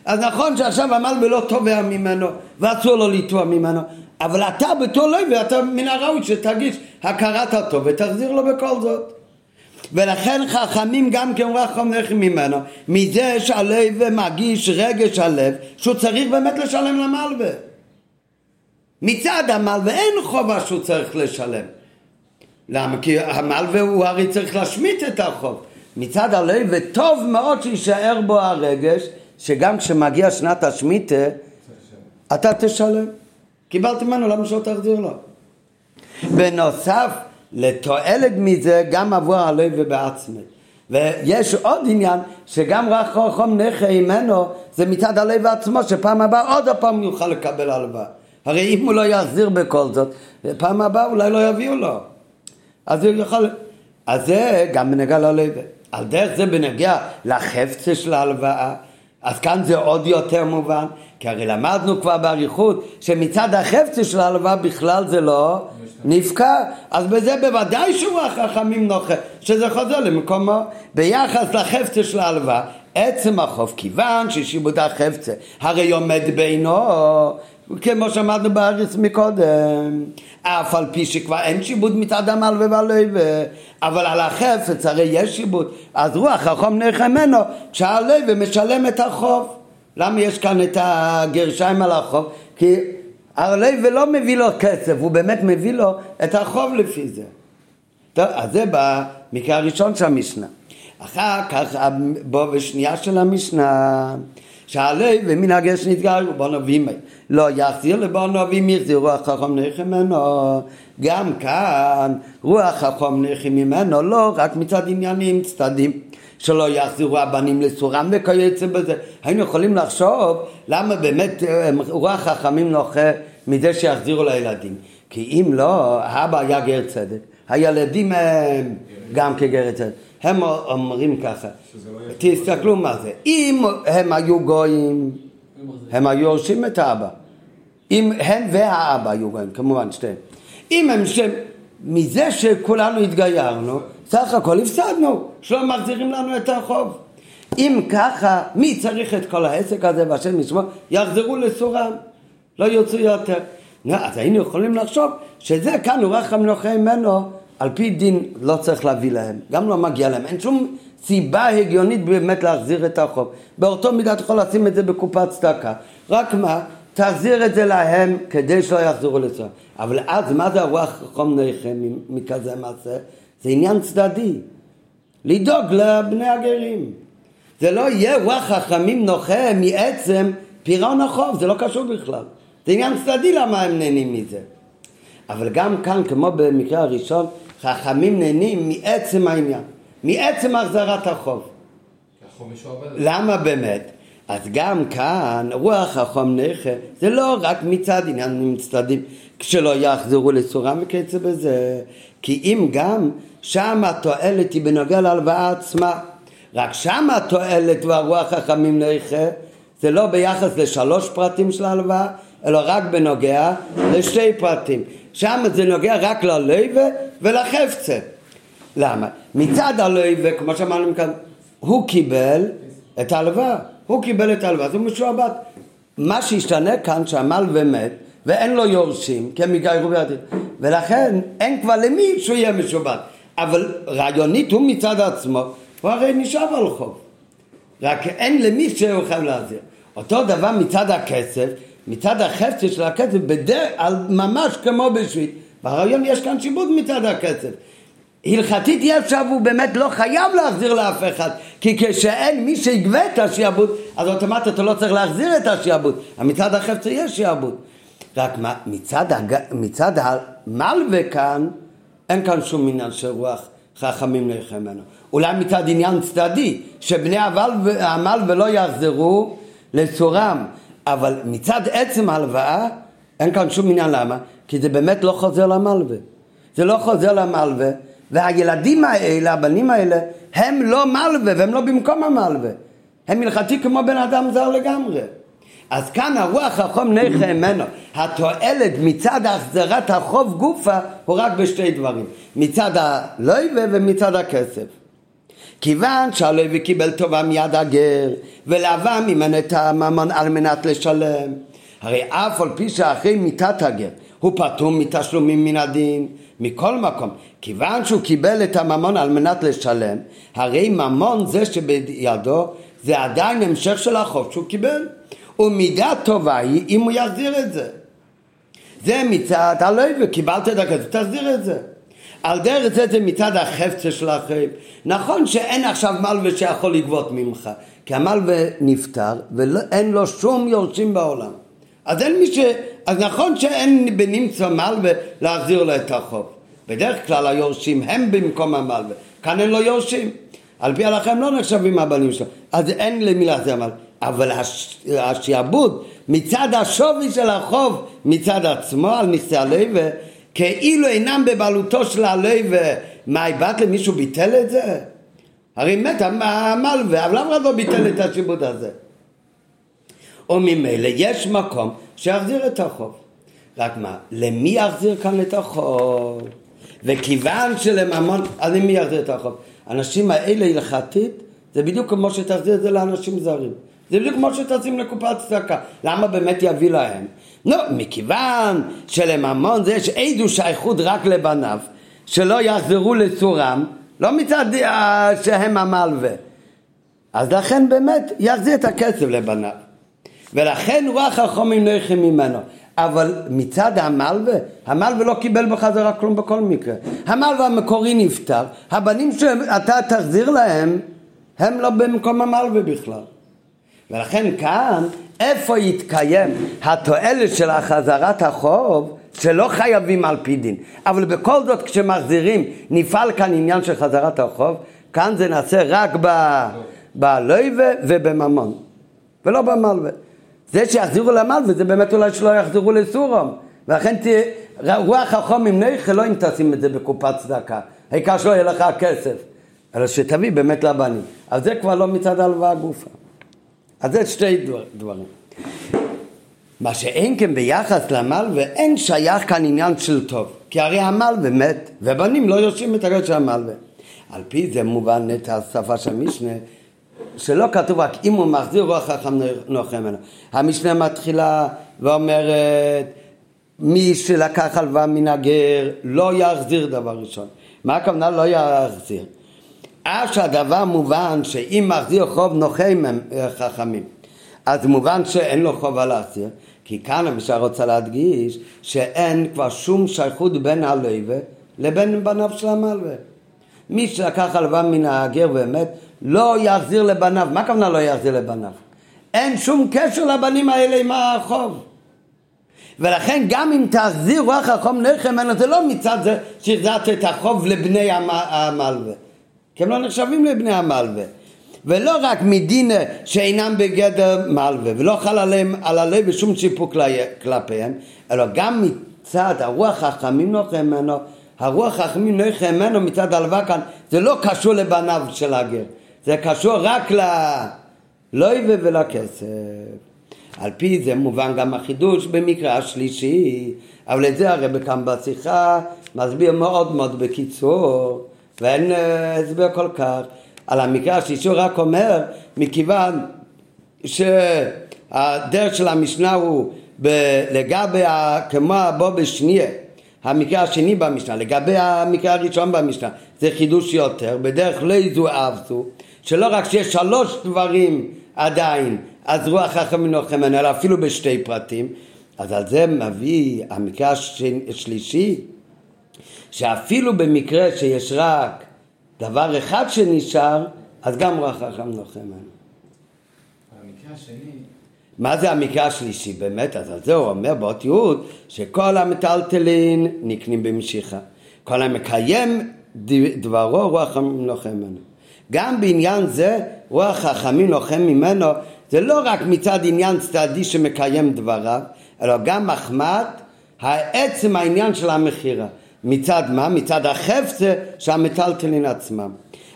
אז נכון שעכשיו המלווה לא תובע ממנו ואסור לו לתבוע ממנו, אבל אתה בתור לוי, אתה מן הראוי שתגיש הכרת הטוב ותחזיר לו בכל זאת. ולכן חכמים גם כן רחם לחם ממנו, מזה שהלוי מגיש רגש הלב שהוא צריך באמת לשלם למלווה. מצד המלווה אין חובה שהוא צריך לשלם. למה? כי המלווה הוא הרי צריך להשמיט את החוב. מצד הלוי, וטוב מאוד שיישאר בו הרגש, שגם כשמגיע שנת השמיטה, אתה תשלם. קיבלת ממנו, למה שלא תחזיר לו? בנוסף, לתועלת מזה גם עבור הלוי ובעצמי. ויש עוד עניין שגם רק חכם נכה ממנו זה מצד הלוי עצמו שפעם הבאה עוד הפעם יוכל לקבל הלוואה. הרי אם הוא לא יחזיר בכל זאת, פעם הבאה אולי לא יביאו לו. אז הוא יכול... אז זה גם בנגיע ללוי. על דרך זה בנגיע לחפצה של ההלוואה, אז כאן זה עוד יותר מובן, כי הרי למדנו כבר באריכות שמצד החפצה של ההלוואה בכלל זה לא נפקע, אז בזה בוודאי שהוא החכמים נוחה, שזה חוזר למקומו. ביחס לחפצה של ההלוואה, עצם החוב, כיוון ששיבוד החפצה הרי עומד בינו, כמו שאמרנו בארץ מקודם, אף על פי שכבר אין שיבוד מצד המלווה והלווה, אבל על החפץ הרי יש שיבוד, אז רוח החום נלך ממנו, כשהלווה משלם את החוב. למה יש כאן את הגרשיים על החוב? כי הלווה לא מביא לו כסף, הוא באמת מביא לו את החוב לפי זה. טוב, אז זה במקרה הראשון של המשנה. אחר כך בוא בשנייה של המשנה שעלי ומנהגי שנתגרו בונו וימי לא יחזיר לבונו ואם יחזיר רוח חכם נכם ממנו. גם כאן רוח חכם נכם ממנו לא רק מצד עניינים צדדים שלא יחזירו הבנים לסורם וכיוצא בזה. היינו יכולים לחשוב למה באמת אה, רוח חכמים נוחה מזה שיחזירו לילדים. כי אם לא, האבא היה גר צדק הילדים הם גם כגר צדק הם אומרים ככה, תסתכלו מה זה, אם הם היו גויים, הם היו יורשים את האבא, אם הם והאבא היו גויים, כמובן שתיהם, אם הם שם, מזה שכולנו התגיירנו, סך הכל הפסדנו, שלא מחזירים לנו את החוב. אם ככה, מי צריך את כל העסק הזה והשם ישמור, יחזרו לסורם, לא יוצאו יותר. אז היינו יכולים לחשוב שזה כאן הוא רחם נוחה ממנו על פי דין לא צריך להביא להם, גם לא מגיע להם, אין שום סיבה הגיונית באמת להחזיר את החוב. באותו מידה אתה יכול לשים את זה בקופת צדקה, רק מה, תחזיר את זה להם כדי שלא יחזרו לצורה. אבל אז מה זה הרוח חום נחם מכזה מעשה? זה עניין צדדי, לדאוג לבני הגרים. זה לא יהיה רוח חכמים נוחה מעצם פירעון החוב, זה לא קשור בכלל. זה עניין צדדי למה הם נהנים מזה. אבל גם כאן, כמו במקרה הראשון, חכמים נהנים מעצם העניין, מעצם החזרת החוב. למה באמת? אז גם כאן רוח החום נכה זה לא רק מצד עניינים צדדים כשלא יחזרו לסורם וכיוצא בזה כי אם גם שם התועלת היא בנוגע להלוואה עצמה רק שם התועלת והרוח החמים נכה זה לא ביחס לשלוש פרטים של ההלוואה אלא רק בנוגע לשתי פרטים שם זה נוגע רק ללווה ולחפצה. למה? מצד הלווה, כמו שאמרנו כאן, הוא קיבל את ההלוואה, הוא קיבל את ההלוואה, זה משועבד. מה שהשתנה כאן שהמלווה מת ואין לו יורשים, כי הם יגיירו בידיים, ולכן אין כבר למי שהוא יהיה משועבד. אבל רעיונית הוא מצד עצמו, הוא הרי נשאר על חוב. רק אין למי שהוא חייב להחזיר. אותו דבר מצד הכסף, מצד החפצה של הכסף, בדרך, ממש כמו בשביל. ברעיון יש כאן שיבוד מצד הכסף. הלכתית יש עכשיו הוא באמת לא חייב להחזיר לאף אחד כי כשאין מי שיגבה את השיעבוד אז אוטומטית אתה לא צריך להחזיר את השיעבוד מצד החפצה יש שיעבוד רק מצד, הג... מצד המלווה כאן אין כאן שום עניין של רוח חכמים נלחם ממנו אולי מצד עניין צדדי שבני המלווה לא יחזרו לצורם אבל מצד עצם ההלוואה אין כאן שום עניין למה? כי זה באמת לא חוזר למלווה. זה לא חוזר למלווה, והילדים האלה, הבנים האלה, הם לא מלווה והם לא במקום המלווה. הם הלכתי כמו בן אדם זר לגמרי. אז כאן הרוח החום נכה ממנו. התועלת מצד החזרת החוב גופה הוא רק בשתי דברים. מצד הלויבה ומצד הכסף. כיוון שהלוי קיבל טובה מיד הגר ולהבה ממנו את הממון על מנת לשלם. הרי אף על פי שאחרי מיתת הגר הוא פטור מתשלומים מן הדין מכל מקום. כיוון שהוא קיבל את הממון על מנת לשלם הרי ממון זה שבידו זה עדיין המשך של החוב שהוא קיבל. ומידה טובה היא אם הוא יחזיר את זה. זה מצד הלוי וקיבלת את הכסף תחזיר את זה על דרך זה זה מצד החפצה שלכם. נכון שאין עכשיו מלווה שיכול לגבות ממך, כי המלווה נפטר ואין לו שום יורשים בעולם. אז אין מי ש... אז נכון שאין בנמצא מלווה להחזיר לו את החוב. בדרך כלל היורשים הם במקום המלווה. כאן אין לו יורשים. על פי ההלכה הם לא נחשבים הבנים שלו. אז אין למי להחזיר מלווה. אבל הש... השעבוד מצד השווי של החוב מצד עצמו על נכסי הלווה כאילו אינם בבעלותו של הלווה, מה, בת למישהו ביטל את זה? הרי מת המלווה, אבל למה לא ביטל את השיבוד הזה? או ממילא יש מקום שיחזיר את החוב. רק מה, למי יחזיר כאן את החוב? וכיוון שלממון, אז למי יחזיר את החוב? האנשים האלה הלכתית, זה בדיוק כמו שתחזיר את זה לאנשים זרים. זה בדיוק כמו שתשים לקופת צדקה. למה באמת יביא להם? נו, מכיוון שלממון זה יש איזו שייכות רק לבניו, שלא יחזרו לצורם, לא מצד אה, שהם המלווה. אז לכן באמת יחזיר את הכסף לבניו. ולכן רוח החומים לא יכם ממנו. אבל מצד המלווה, המלווה לא קיבל בחזרה כלום בכל מקרה. המלווה המקורי נפטר, הבנים שאתה תחזיר להם, הם לא במקום המלווה בכלל. ולכן כאן, איפה יתקיים התועלת של החזרת החוב, שלא חייבים על פי דין, אבל בכל זאת כשמחזירים נפעל כאן עניין של חזרת החוב, כאן זה נעשה רק בלויבה ובממון, ולא במלווה. זה שיחזירו למלווה זה באמת אולי שלא יחזרו לסורום, ולכן תהיה רוח החום עם נכי לא אם תשים את זה בקופת צדקה, העיקר שלא יהיה לך כסף, אלא שתביא באמת לבנים. אז זה כבר לא מצד הלוואה גופה. אז זה שתי דבר, דברים. מה שאין כן ביחס למלווה, אין שייך כאן עניין של טוב. כי הרי המלווה מת, ובנים לא יושבים את הרגל של המלווה. על פי זה מובן את השפה של המשנה, שלא כתוב רק אם הוא מחזיר רוח חכם נוחה ממנו. המשנה מתחילה ואומרת, מי שלקח הלוואה מן הגר לא יחזיר דבר ראשון. מה הכוונה לא יחזיר? אף שהדבר מובן שאם מחזיר חוב נוחי חכמים, אז מובן שאין לו חובה להחזיר, כי כאן המשנה רוצה להדגיש שאין כבר שום שייכות בין הלווה לבין בניו של המלווה. מי שלקח הלוואה מן הגר ומת לא יחזיר לבניו. מה הכוונה לא יחזיר לבניו? אין שום קשר לבנים האלה עם החוב. ולכן גם אם תחזיר רוח נכם ממנו זה לא מצד זה שהחזרת את החוב לבני המלווה. כי הם לא נחשבים לבני המלווה. ולא רק מדין שאינם בגדר מלווה ולא חל עליהם על הלב ושום סיפוק כלפיהם אלא גם מצד הרוח החכמים נוחם ממנו הרוח החכמים נוחם ממנו מצד הלווה כאן. זה לא קשור לבניו של הגר. זה קשור רק ללויבה ולכסף. על פי זה מובן גם החידוש במקרה השלישי אבל את זה הרב כאן בשיחה מסביר מאוד מאוד בקיצור ואין אה, הסבר כל כך על המקרה. השלישי רק אומר מכיוון שהדרך של המשנה הוא ב- לגבי ה- כמו הבוא בשנייה המקרה השני במשנה לגבי המקרה הראשון במשנה זה חידוש יותר. בדרך לא יזו אבסו שלא רק שיש שלוש דברים עדיין אז רוח חכמים נוחם אלא אפילו בשתי פרטים. אז על זה מביא המקרה השלישי שאפילו במקרה שיש רק דבר אחד שנשאר, אז גם רוח חכם נוחם המקרה השני... מה זה המקרה השלישי באמת? אז על זה הוא אומר באות יהוד שכל המטלטלין נקנים במשיכה. כל המקיים דברו רוח חכמים נוחם ממנו. גם בעניין זה רוח חכמים נוחם ממנו זה לא רק מצד עניין צדדי שמקיים דבריו, אלא גם מחמד העצם העניין של המכירה. מצד מה? מצד החפצה של המטלטלין עצמם.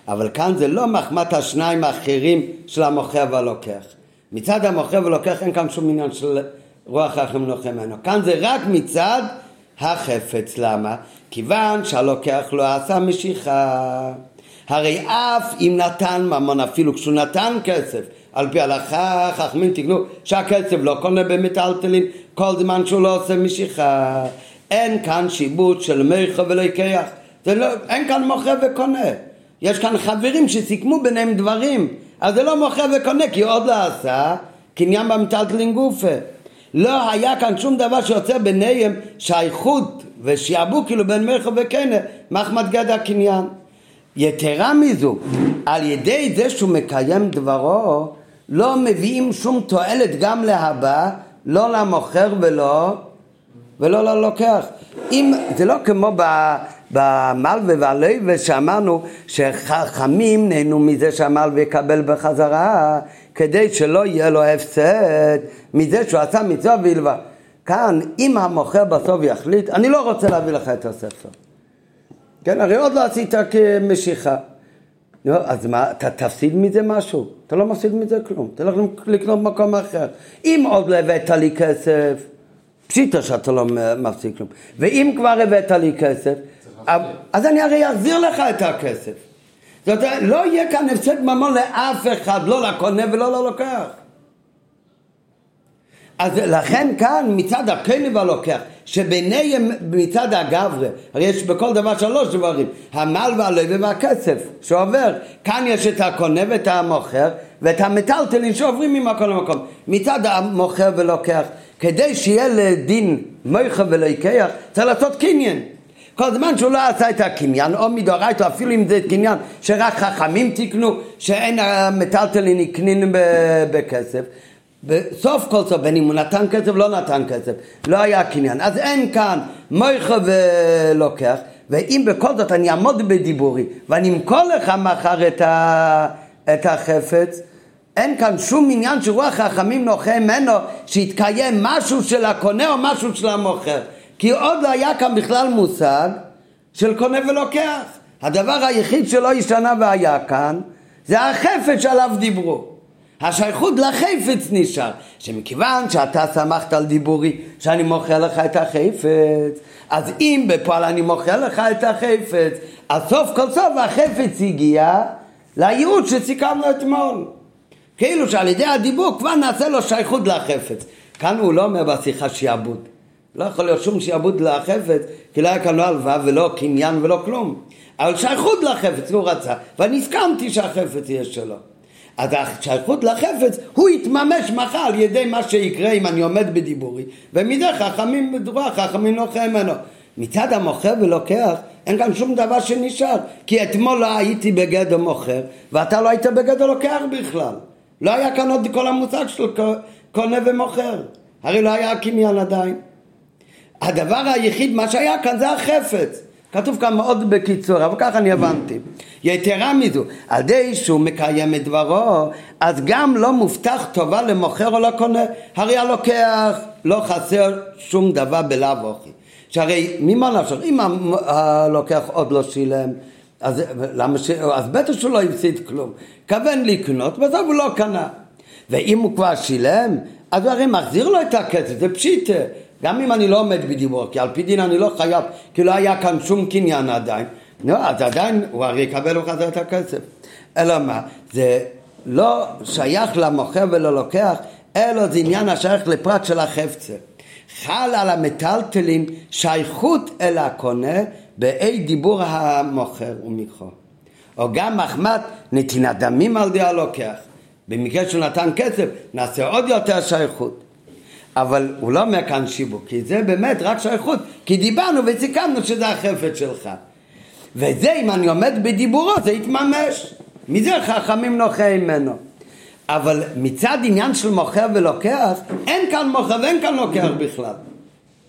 אבל כאן זה לא מחמת השניים האחרים של המוכר והלוקח. מצד המוכר והלוקח אין כאן שום עניין של רוח רחם נוחם ממנו. כאן זה רק מצד החפץ. למה? כיוון שהלוקח לא עשה משיכה. הרי אף אם נתן ממון, אפילו כשהוא נתן כסף, על פי הלכה חכמים תקנו שהכסף לא קונה במטלטלין כל זמן שהוא לא עושה משיכה. אין כאן שיבוט של מרחב ולקח. לא, אין כאן מוכר וקונה. יש כאן חברים שסיכמו ביניהם דברים. אז זה לא מוכר וקונה כי עוד לא עשה קניין במטלטלין גופה. לא היה כאן שום דבר שיוצא ביניהם שייכות ושיעבו כאילו בין מרחב וקנה מחמד גד הקניין. יתרה מזו, על ידי זה שהוא מקיים דברו, לא מביאים שום תועלת גם להבא, לא למוכר ולא, ולא ללוקח. אם, זה לא כמו במלווה והלווה שאמרנו שחכמים נהנו מזה שהמלווה יקבל בחזרה כדי שלא יהיה לו הפסד מזה שהוא עשה מצווה וילווה. כאן, אם המוכר בסוף יחליט, אני לא רוצה להביא לך את הספר. כן, הרי עוד לא עשית כמשיכה. לא, אז מה, אתה תפסיד מזה משהו? אתה לא מפסיד מזה כלום, תלך לקנות במקום אחר. אם עוד לא הבאת לי כסף, פשיטה שאתה לא מפסיד כלום. ואם כבר הבאת לי כסף, אז אני הרי אחזיר לך את הכסף. זאת אומרת, לא יהיה כאן הפסד ממון לאף אחד, לא לקונה ולא ללוקח. אז לכן כאן מצד הכלב הלוקח, שביניהם מצד הגברה, הרי יש בכל דבר שלוש דברים, המל והלווה והכסף שעובר, כאן יש את הקונה ואת המוכר ואת המטלטלין שעוברים ממקום למקום, מצד המוכר ולוקח, כדי שיהיה לדין מויכה ולקח, צריך לעשות קניין. כל זמן שהוא לא עשה את הקניין, או מדאורייתא, אפילו אם זה קניין שרק חכמים תיקנו, שאין המטלטלין נקנין בכסף, בסוף כל סוף, בין אם הוא נתן כסף לא נתן כסף, לא היה קניין. אז אין כאן מויכה ולוקח, ואם בכל זאת אני אעמוד בדיבורי ואני אמכור לך מחר את, ה, את החפץ, אין כאן שום עניין שרוח חכמים נוחה ממנו שיתקיים משהו של הקונה או משהו של המוכר. כי עוד לא היה כאן בכלל מושג של קונה ולוקח. הדבר היחיד שלא השתנה והיה כאן זה החפץ שעליו דיברו. השייכות לחפץ נשאר, שמכיוון שאתה שמחת על דיבורי שאני מוכר לך את החפץ, אז אם בפועל אני מוכר לך את החפץ, אז סוף כל סוף החפץ הגיע לייעוד שסיכמנו אתמול. כאילו שעל ידי הדיבור כבר נעשה לו שייכות לחפץ. כאן הוא לא אומר בשיחה שיעבוד. לא יכול להיות שום שיעבוד לחפץ, כי לא היה כאן לא הלוואה ולא קניין ולא כלום. אבל שייכות לחפץ הוא רצה, ואני הסכמתי שהחפץ יהיה שלו. אז השייכות לחפץ הוא יתממש מחר על ידי מה שיקרה אם אני עומד בדיבורי ומזה חכמים בדורה חכמים נוחה ממנו מצד המוכר ולוקח אין כאן שום דבר שנשאר כי אתמול לא הייתי בגדר מוכר ואתה לא היית בגדר לוקח בכלל לא היה כאן עוד כל המושג של קונה ומוכר הרי לא היה קניין עדיין הדבר היחיד מה שהיה כאן זה החפץ כתוב כאן מאוד בקיצור, אבל ככה אני הבנתי. יתרה מזו, על ידי שהוא מקיים את דברו, אז גם לא מובטח טובה למוכר או לקונה. הרי הלוקח לא חסר שום דבר בלאו אוכי. שהרי ממה נפשך, אם הלוקח עוד לא שילם, אז, למה ש... אז בטח שהוא לא הפסיד כלום. כוון לקנות, בסוף הוא לא קנה. ואם הוא כבר שילם, אז הוא הרי מחזיר לו את הכסף, זה פשיטה. גם אם אני לא עומד בדיבור, כי על פי דין אני לא חייב, כי לא היה כאן שום קניין עדיין, לא, אז עדיין הוא הרי יקבל בחזרה את הכסף. אלא מה, זה לא שייך למוכר וללוקח, אלא זה עניין השייך לפרט של החפצה. חל על המטלטלים שייכות אל הקונה באי דיבור המוכר ומיקחו. או גם מחמת נתינת דמים על ידי הלוקח. במקרה שהוא נתן כסף, נעשה עוד יותר שייכות. אבל הוא לא אומר כאן שיבוק, כי זה באמת רק שייכות, כי דיברנו וסיכמנו שזה החפץ שלך. וזה, אם אני עומד בדיבורו, זה יתממש. מזה חכמים נוחה ממנו. אבל מצד עניין של מוכר ולוקח, אין כאן מוכר ואין כאן לוקח בכלל.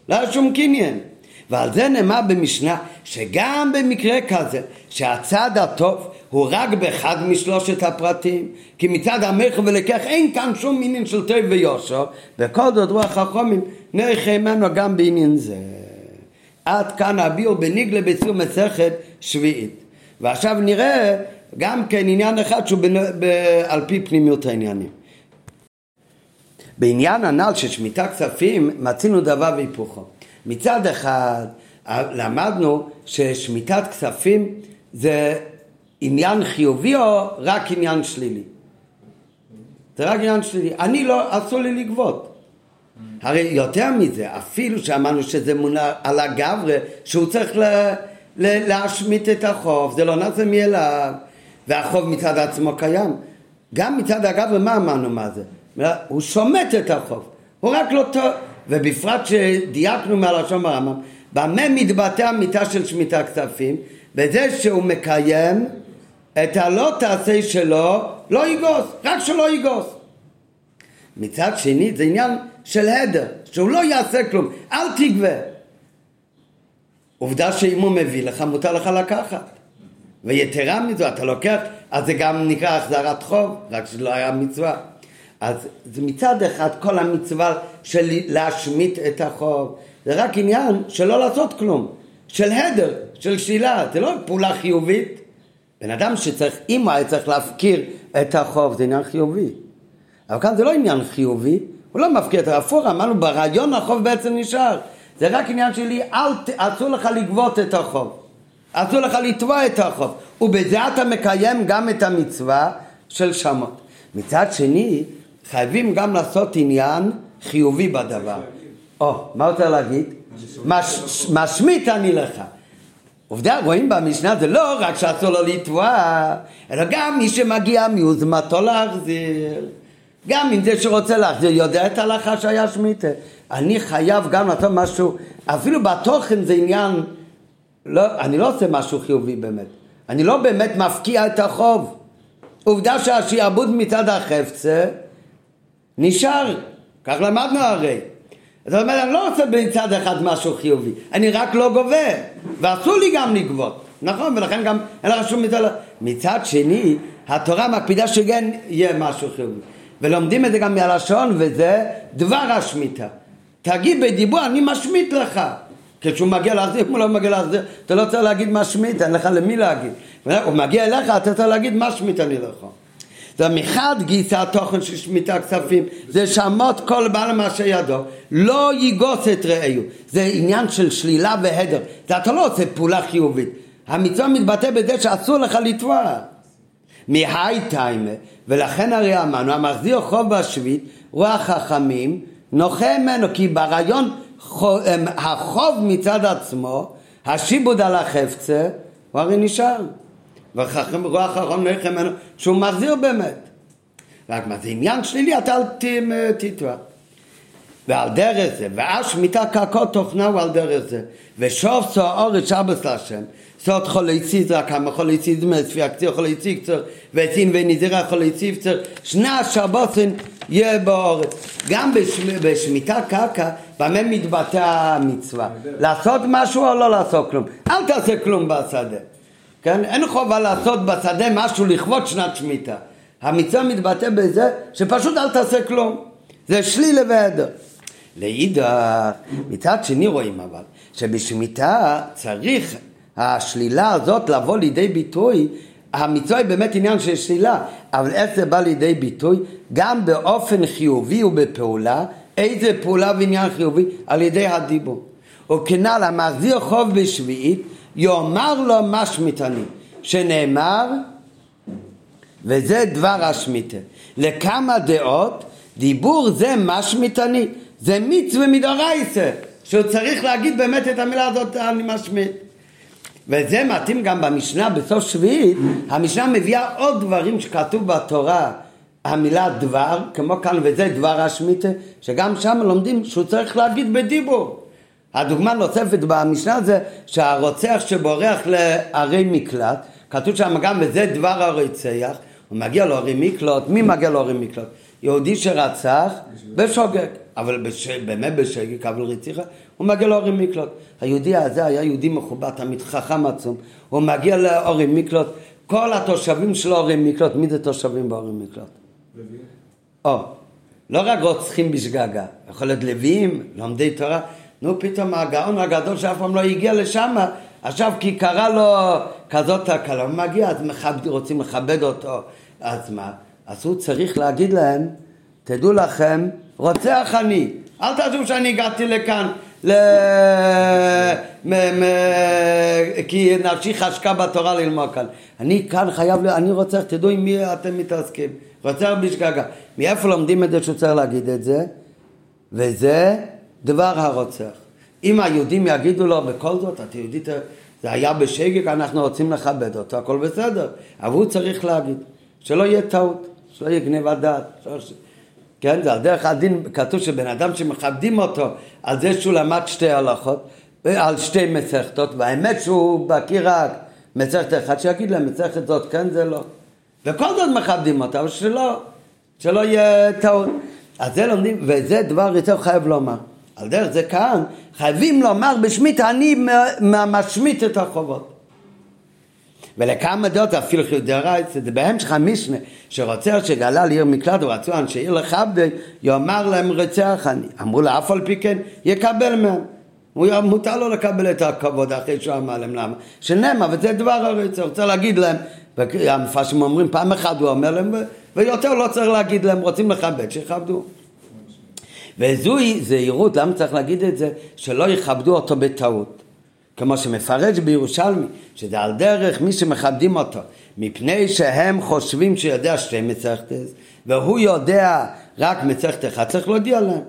לא היה שום קניין. ועל זה נאמר במשנה, שגם במקרה כזה, שהצד הטוב הוא רק באחד משלושת הפרטים, כי מצד המכר ולקח אין כאן שום עניין של טוב ויושר, וכל זאת רוח החומים נערך ממנו גם בעניין זה. עד כאן הביאו בניגלה בסיום מסכת שביעית. ועכשיו נראה גם כן עניין אחד שהוא ב... ב... על פי פנימיות העניינים. בעניין הנ"ל של שמיטה כספים מצינו דבר והיפוכו. מצד אחד למדנו ששמיטת כספים זה עניין חיובי או רק עניין שלילי? זה רק עניין שלילי. אני לא, אסור לי לגבות. הרי יותר מזה, אפילו שאמרנו שזה מונע על הגברה, שהוא צריך ל, ל, להשמיט את החוב, זה לא נעשה מאליו, והחוב מצד עצמו קיים. גם מצד הגברה, מה אמרנו מה זה? הוא שומט את החוב, הוא רק לא ובפרט שדייקנו מהלשון ברמב"ם, במה מתבטא המיטה של שמיטה כספים? בזה שהוא מקיים את הלא תעשה שלו, לא יגוס, רק שלא יגוס. מצד שני זה עניין של הדר, שהוא לא יעשה כלום, אל תגבה. עובדה שאם הוא מביא לך, מותר לך לקחת. ויתרה מזו, אתה לוקח, אז זה גם נקרא החזרת חוב, רק שלא היה מצווה. אז זה מצד אחד כל המצווה של להשמיט את החוב, זה רק עניין של לא לעשות כלום, של הדר, של שאלה, זה לא פעולה חיובית. בן אדם שצריך, אם היה צריך להפקיר את החוב, זה עניין חיובי. אבל כאן זה לא עניין חיובי, הוא לא מפקיר את ההפוך, אמרנו ברעיון החוב בעצם נשאר. זה רק עניין שלי, אל, אסור לך לגבות את החוב. אסור לך לתבוע את החוב. ובזה אתה מקיים גם את המצווה של שמות. מצד שני, חייבים גם לעשות עניין חיובי בדבר. או, מה רוצה להגיד? מש- משמיט אני לך. עובדה, רואים במשנה זה לא רק שאסור לו לתבוע, אלא גם מי שמגיע מיוזמתו להחזיר. גם אם זה שרוצה להחזיר יודע את ההלכה שהיה שמיטה. אני חייב גם לעשות משהו, אפילו בתוכן זה עניין, לא, אני לא עושה משהו חיובי באמת. אני לא באמת מפקיע את החוב. עובדה שהשעבוד מצד החפצה נשאר, כך למדנו הרי. זאת אומרת, אני לא עושה מצד אחד משהו חיובי, אני רק לא גובה, ואסור לי גם לגבות, נכון? ולכן גם אין לך שום מצד... מצד שני, התורה מקפידה שכן יהיה משהו חיובי. ולומדים את זה גם מהלשון, וזה דבר השמיטה. תגיד בדיבור, אני משמיט לך. כשהוא מגיע להחזיר, אם הוא לא מגיע להחזיר, אתה לא צריך להגיד משמיט, אין לך למי להגיד. הוא מגיע אליך, אתה צריך להגיד משמיט אני לך. זה מחד גיסא התוכן של שמיטה כספים, זה שמות כל בעל מה שידו, לא יגוס את רעהו, זה עניין של שלילה והדר, זה אתה לא עושה פעולה חיובית, המצווה מתבטא בזה שאסור לך לתבוע. מהי טיימה, ולכן הרי אמרנו, המחזיר חוב בשביעית, רוח חכמים, נוחה ממנו, כי ברעיון אמ, החוב מצד עצמו, השיבוד על החפצה, הוא הרי נשאר. ורוח חכם נוחה ממנו, שהוא מחזיר באמת. רק מה זה עניין שלילי, אתה אל ת- תטבע. ועל דרך זה, שמיטה קרקעות תוכנה הוא על דרך זה. ושוב סו אורץ שבס להשם, סוד חולי ציזרא, כמה חולי ציזמא, ספי הקציר חולי ציקצר, ועצין ונזירה חולי ציפצר, שני השבוסן יהיה באורץ. גם בש, בשמיטה קרקע, במה מתבטא המצווה? לעשות משהו או לא לעשות כלום? אל תעשה כלום בשדה. כן? אין חובה לעשות בשדה משהו לכבוד שנת שמיטה. המצווה מתבטא בזה שפשוט אל תעשה כלום. זה שלילה והדר. לאידך, מצד שני רואים אבל, שבשמיטה צריך השלילה הזאת לבוא לידי ביטוי, המצווה היא באמת עניין של שלילה, אבל איך זה בא לידי ביטוי? גם באופן חיובי ובפעולה, איזה פעולה ועניין חיובי? על ידי הדיבור. וכנ"ל המחזיר חוב בשביעית, יאמר לו מה שמיטני, שנאמר וזה דבר השמיטה. לכמה דעות, דיבור זה משמיטני, זה מצווה מדורייסה, שהוא צריך להגיד באמת את המילה הזאת, אני משמיט. וזה מתאים גם במשנה בסוף שביעית, המשנה מביאה עוד דברים שכתוב בתורה, המילה דבר, כמו כאן וזה דבר השמיטה, שגם שם לומדים שהוא צריך להגיד בדיבור. הדוגמה נוספת במשנה זה שהרוצח שבורח לערי מקלט, כתוב שם גם וזה דבר הרוצח, הוא מגיע לערי מקלט, מי מגיע לערי מקלט? יהודי שרצח בשוגג, אבל בש... באמת בשגג, אבל רציחה, הוא מגיע לערי מקלט. היהודי הזה היה יהודי מכובד, תמיד חכם עצום, הוא מגיע לערי מקלט, כל התושבים של ערי מקלט, מי זה תושבים בערי מקלט? לוי? או, לא רק רוצחים בשגגה, יכול להיות לוויים, לומדי תורה, נו פתאום הגאון הגדול שאף פעם לא הגיע לשם, עכשיו כי קרה לו כזאת תקלה, הוא מגיע, אז מכבד, רוצים לכבד אותו, אז מה? אז הוא צריך להגיד להם, תדעו לכם, רוצח אני, אל תדעו שאני הגעתי לכאן, ל... מ... מ... כי נפשי חשקה בתורה ללמוד כאן. אני כאן חייב. אני רוצח, תדעו עם מי אתם מתעסקים. רוצח בשגגה. מאיפה לומדים את זה שהוא צריך להגיד את זה? וזה דבר הרוצח. אם היהודים יגידו לו, בכל זאת, את יהודית, זה היה בשגג, אנחנו רוצים לכבד אותו, הכל בסדר. אבל הוא צריך להגיד, שלא יהיה טעות, שלא יהיה גניבת דעת. שלא... כן, זה על דרך הדין, כתוב שבן אדם שמכבדים אותו על זה שהוא למד שתי הלכות, על שתי מסכתות, והאמת שהוא בקיא רק מסכת אחת, שיגיד להם, מסכת זאת כן, זה לא. וכל זאת מכבדים אותו, אבל שלא, שלא יהיה טעות. אז זה לומדים, וזה דבר יותר חייב לומר. על דרך זה כאן, חייבים לומר בשמית, אני משמיט את החובות. ולכמה דעות אפילו חיודרייץ, זה בהמשך המשנה, שרוצח שגלה לעיר מקלט ורצו אנשי עיר לכבדי, יאמר להם רצח אני. אמרו לה, אף על פי כן, יקבל מהם. הוא מותר לו לקבל את הכבוד אחרי שהוא אמר להם למה. שנאמר, וזה דבר הרצח, הוא צריך להגיד להם, המפרשים אומרים, פעם אחת הוא אומר להם, ויותר לא צריך להגיד להם, רוצים לכבד, שיכבדו. וזוהי זהירות, למה צריך להגיד את זה? שלא יכבדו אותו בטעות. כמו שמפרש בירושלמי, שזה על דרך מי שמכבדים אותו, מפני שהם חושבים שיודע שתי מצחתס, והוא יודע רק מצחת אחד, צריך להודיע להם.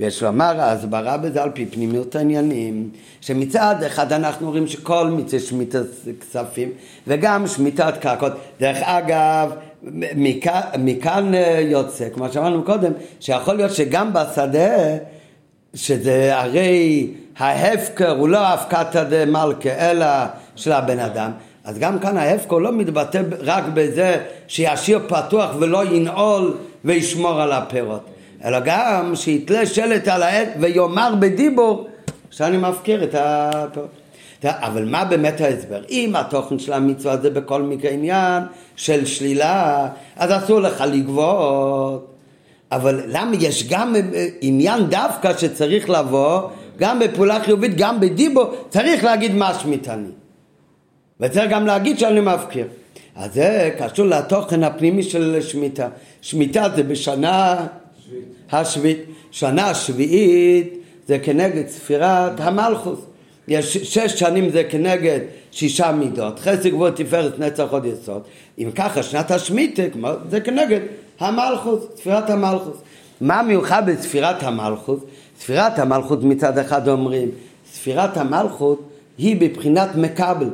ויש לומר ההסברה בזה על פי פנימיות העניינים, שמצד אחד אנחנו רואים שכל מצווה שמיטת כספים וגם שמיטת קרקעות, דרך אגב, מכאן, מכאן אה, יוצא, כמו שאמרנו קודם, שיכול להיות שגם בשדה, שזה הרי ההפקר הוא לא הפקתא דה מלכה, אלא של הבן אדם, אז גם כאן ההפקר לא מתבטא רק בזה שישאיר פתוח ולא ינעול וישמור על הפירות. אלא גם שיתלה שלט על העט ויאמר בדיבור שאני מפקיר את הפירות. אבל מה באמת ההסבר? אם התוכן של המצווה זה בכל מקרה עניין של שלילה, אז אסור לך לגבות. אבל למה יש גם עניין דווקא שצריך לבוא, גם בפעולה חיובית, גם בדיבו, צריך להגיד מה שמיטני. וצריך גם להגיד שאני מפקיר. אז זה קשור לתוכן הפנימי של שמיטה. שמיטה זה בשנה השביעית. שנה שביעית זה כנגד ספירת המלכוס. יש שש שנים זה כנגד שישה מידות, חסד גבוה תפארת נצח עוד יסוד. אם ככה שנת השמיטה זה כנגד המלכוס, ספירת המלכוס. מה מיוחד בספירת המלכות? ספירת המלכות מצד אחד אומרים, ספירת המלכות היא בבחינת מקבל.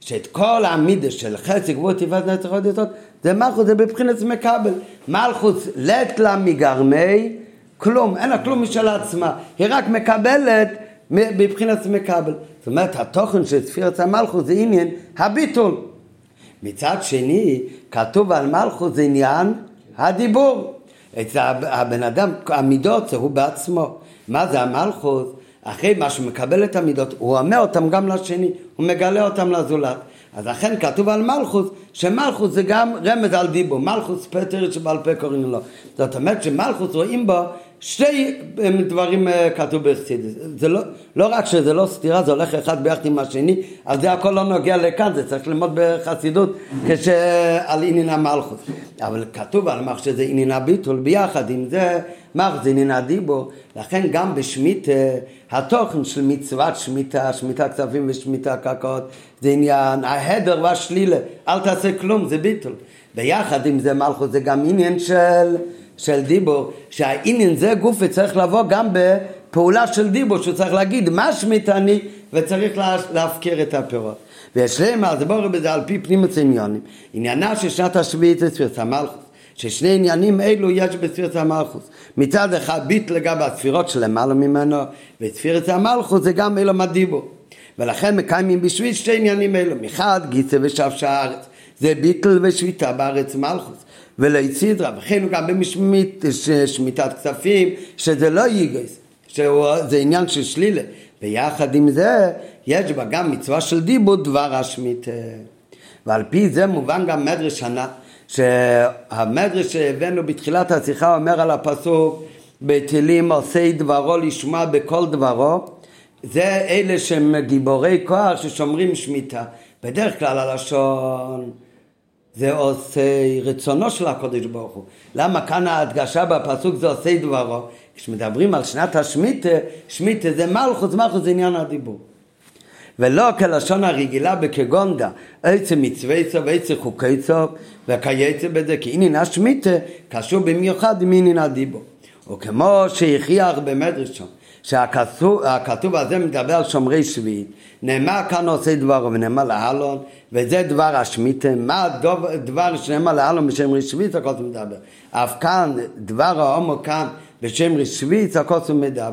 שאת כל המידה של חצי גבוה תפארת נצח עוד יסוד זה מלכות, זה בבחינת מקבל. מלכות לט לה מגרמי כלום, אין לה כלום משל עצמה, היא רק מקבלת בבחינת מקבל. זאת אומרת, התוכן של ספירת המלכות זה עניין הביטול. מצד שני, כתוב על מלכות זה עניין הדיבור. אצל הבן אדם, המידות זה הוא בעצמו. מה זה המלכות? אחרי מה שהוא מקבל את המידות, הוא אומר אותם גם לשני, הוא מגלה אותם לזולת. אז לכן כתוב על מלכוס, שמלכוס זה גם רמז על דיבו, מלכוס פטר שבעל פה קוראים לו. זאת אומרת שמלכוס רואים בו שתי דברים אה, כתוב בחסידס. זה לא, לא רק שזה לא סתירה, זה הולך אחד ביחד עם השני, אז זה הכל לא נוגע לכאן, זה צריך ללמוד בחסידות כשעל עניין המלכוס. אבל כתוב על מח שזה עניין הביטול ביחד עם זה, מח זה עניין הדיבור, לכן גם בשמית, התוכן של מצוות שמיטה, שמיטה כספים ושמיטה קרקעות, זה עניין ההדר והשלילה, אל תעשה כלום, זה ביטול. ביחד עם זה מלכוס זה גם עניין של... של דיבור, שהעניין זה גוף וצריך לבוא גם בפעולה של דיבור, שהוא צריך להגיד מה שמיתני וצריך לה, להפקיר את הפירות. ויש להם אז בואו בזה על פי פנימוס עניונים. עניינה של שנת השביעית זה ספירת המלכוס. ששני עניינים אלו יש בספירת המלכוס. מצד אחד ביט לגבי הספירות שלמעלה ממנו, וספירת המלכוס זה גם אלו מדיבור. ולכן מקיימים בשביל שתי עניינים אלו. מחד גיסא ושבש הארץ. זה ביטל ושביתה בארץ מלכוס. ולהצידרה, וכן גם בשמיטת כספים, שזה לא ייגס, שזה עניין של שלילה. ויחד עם זה, יש בה גם מצווה של דיבור דבר השמיטה. ועל פי זה מובן גם מדרש שנה, שהמדרש שהבאנו בתחילת השיחה אומר על הפסוק בתהילים עושי דברו לשמוע בכל דברו זה אלה שהם גיבורי כוח ששומרים שמיטה בדרך כלל הלשון זה עושה רצונו של הקודש ברוך הוא. למה כאן ההדגשה בפסוק זה עושה דברו? כשמדברים על שנת השמיטה, שמיטה זה מלכוס, מלכוס זה עניין הדיבור. ולא כלשון הרגילה בכגונדה, עצם מצווי צו ועצם חוקי צו וכייצא בזה, כי עניין השמיטה קשור במיוחד עם עניין הדיבור. וכמו שהכריח במדרשון, שהכתוב הזה מדבר על שומרי שביעית, נאמר כאן עושה דברו ונאמר להלון, וזה דבר השמיטה, מה דבר שנאמר להלון בשם רשבית, זה מדבר. אף כאן, דבר ההומו כאן בשם רשבית, זה מדבר.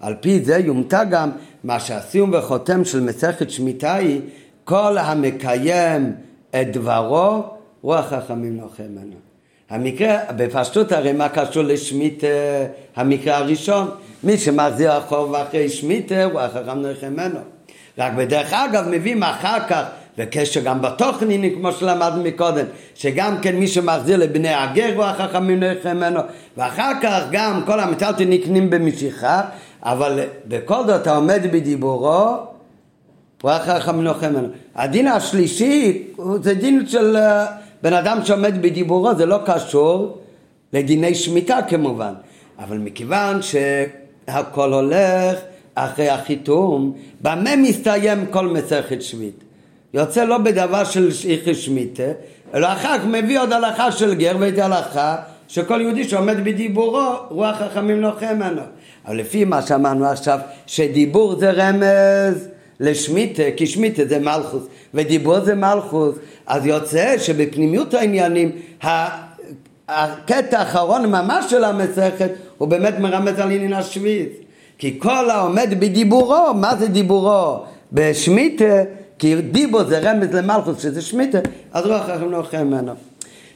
על פי זה יומתה גם מה שהסיום וחותם של מסכת שמיטה היא כל המקיים את דברו, רוח חכמים נוחה ממנו. המקרה, בפשטות הרי מה קשור לשמית המקרה הראשון? מי שמחזיר החוב אחרי שמית הוא החכם נוחה ממנו. רק בדרך אגב מביאים אחר כך וקשר גם בתוכן, הנה כמו שלמדנו מקודם, שגם כן מי שמחזיר לבני הגר הוא החכמים ממנו, ואחר כך גם כל המטלטלים נקנים במשיכה, אבל בכל זאת אתה עומד בדיבורו, הוא החכמים ממנו. הדין השלישי זה דין של אה, בן אדם שעומד בדיבורו, זה לא קשור לדיני שמיטה כמובן, אבל מכיוון שהכל הולך אחרי החיתום, במה מסתיים כל מסכת שביעית? יוצא לא בדבר של איכי שמיטה, אלא אחר כך מביא עוד הלכה של גר ואת הלכה שכל יהודי שעומד בדיבורו, רוח חכמים נוחם ממנו. אבל לפי מה שאמרנו עכשיו, שדיבור זה רמז לשמיטה, כי שמיטה זה מלכוס, ודיבור זה מלכוס, אז יוצא שבפנימיות העניינים, הקטע האחרון ממש של המסכת, הוא באמת מרמז על עניין השביעית. כי כל העומד בדיבורו, מה זה דיבורו? בשמיטה, כי דיבור זה רמז למלכוס שזה שמיטה, אז רוח חכם נוחם ממנו.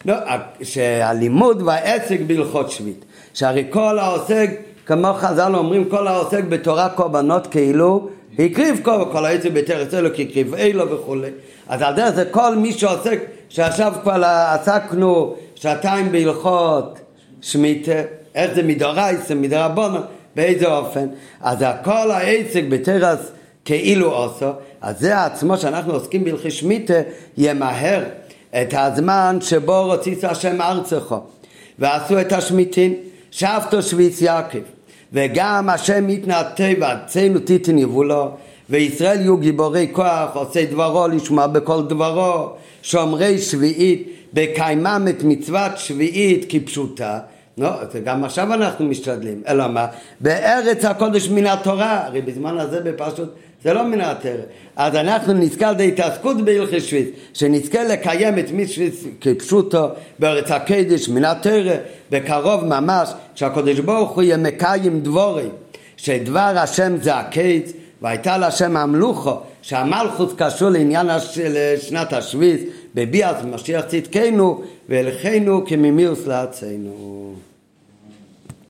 לא, שהלימוד והעסק בהלכות שביעית, שהרי כל העוסק, כמו חז"ל אומרים, כל העוסק בתורה קורבנות כאילו הקריב כל, כל העצם בתרץ אלו כי הקריב אלו וכולי. אז על דרך זה כל מי שעוסק, שעכשיו כבר עסקנו שעתיים בהלכות שמיטה, איך זה מדורייסה, מדרבנו, באיזה אופן. אז כל העסק בתרס כאילו עושו, אז זה עצמו שאנחנו עוסקים בהלכי שמיטה, ימהר את הזמן שבו רוציס השם ארצךו. ועשו את השמיטין, שבתו שביס יעקב. וגם השם יתנתק וארצנו תיתן יבולו. וישראל יהיו גיבורי כוח, עושי דברו, לשמוע בכל דברו, שומרי שביעית, בקיימם את מצוות שביעית כפשוטה. לא, גם עכשיו אנחנו משתדלים, אלא מה? בארץ הקודש מן התורה, הרי בזמן הזה בפשוט זה לא מן התורה. אז אנחנו נזכה על התעסקות בהלכי שביס, שנזכה לקיים את מצווה כפשוטו בארץ הקודש מן התורה, בקרוב ממש, שהקודש ברוך הוא יהיה מקיים דבורי, שדבר השם זה הקיץ, והייתה להשם המלוכו, שהמלכות קשור לעניין הש... שנת השביעית, בביאת משיח צדקנו, והלכנו כממיוס לארצנו.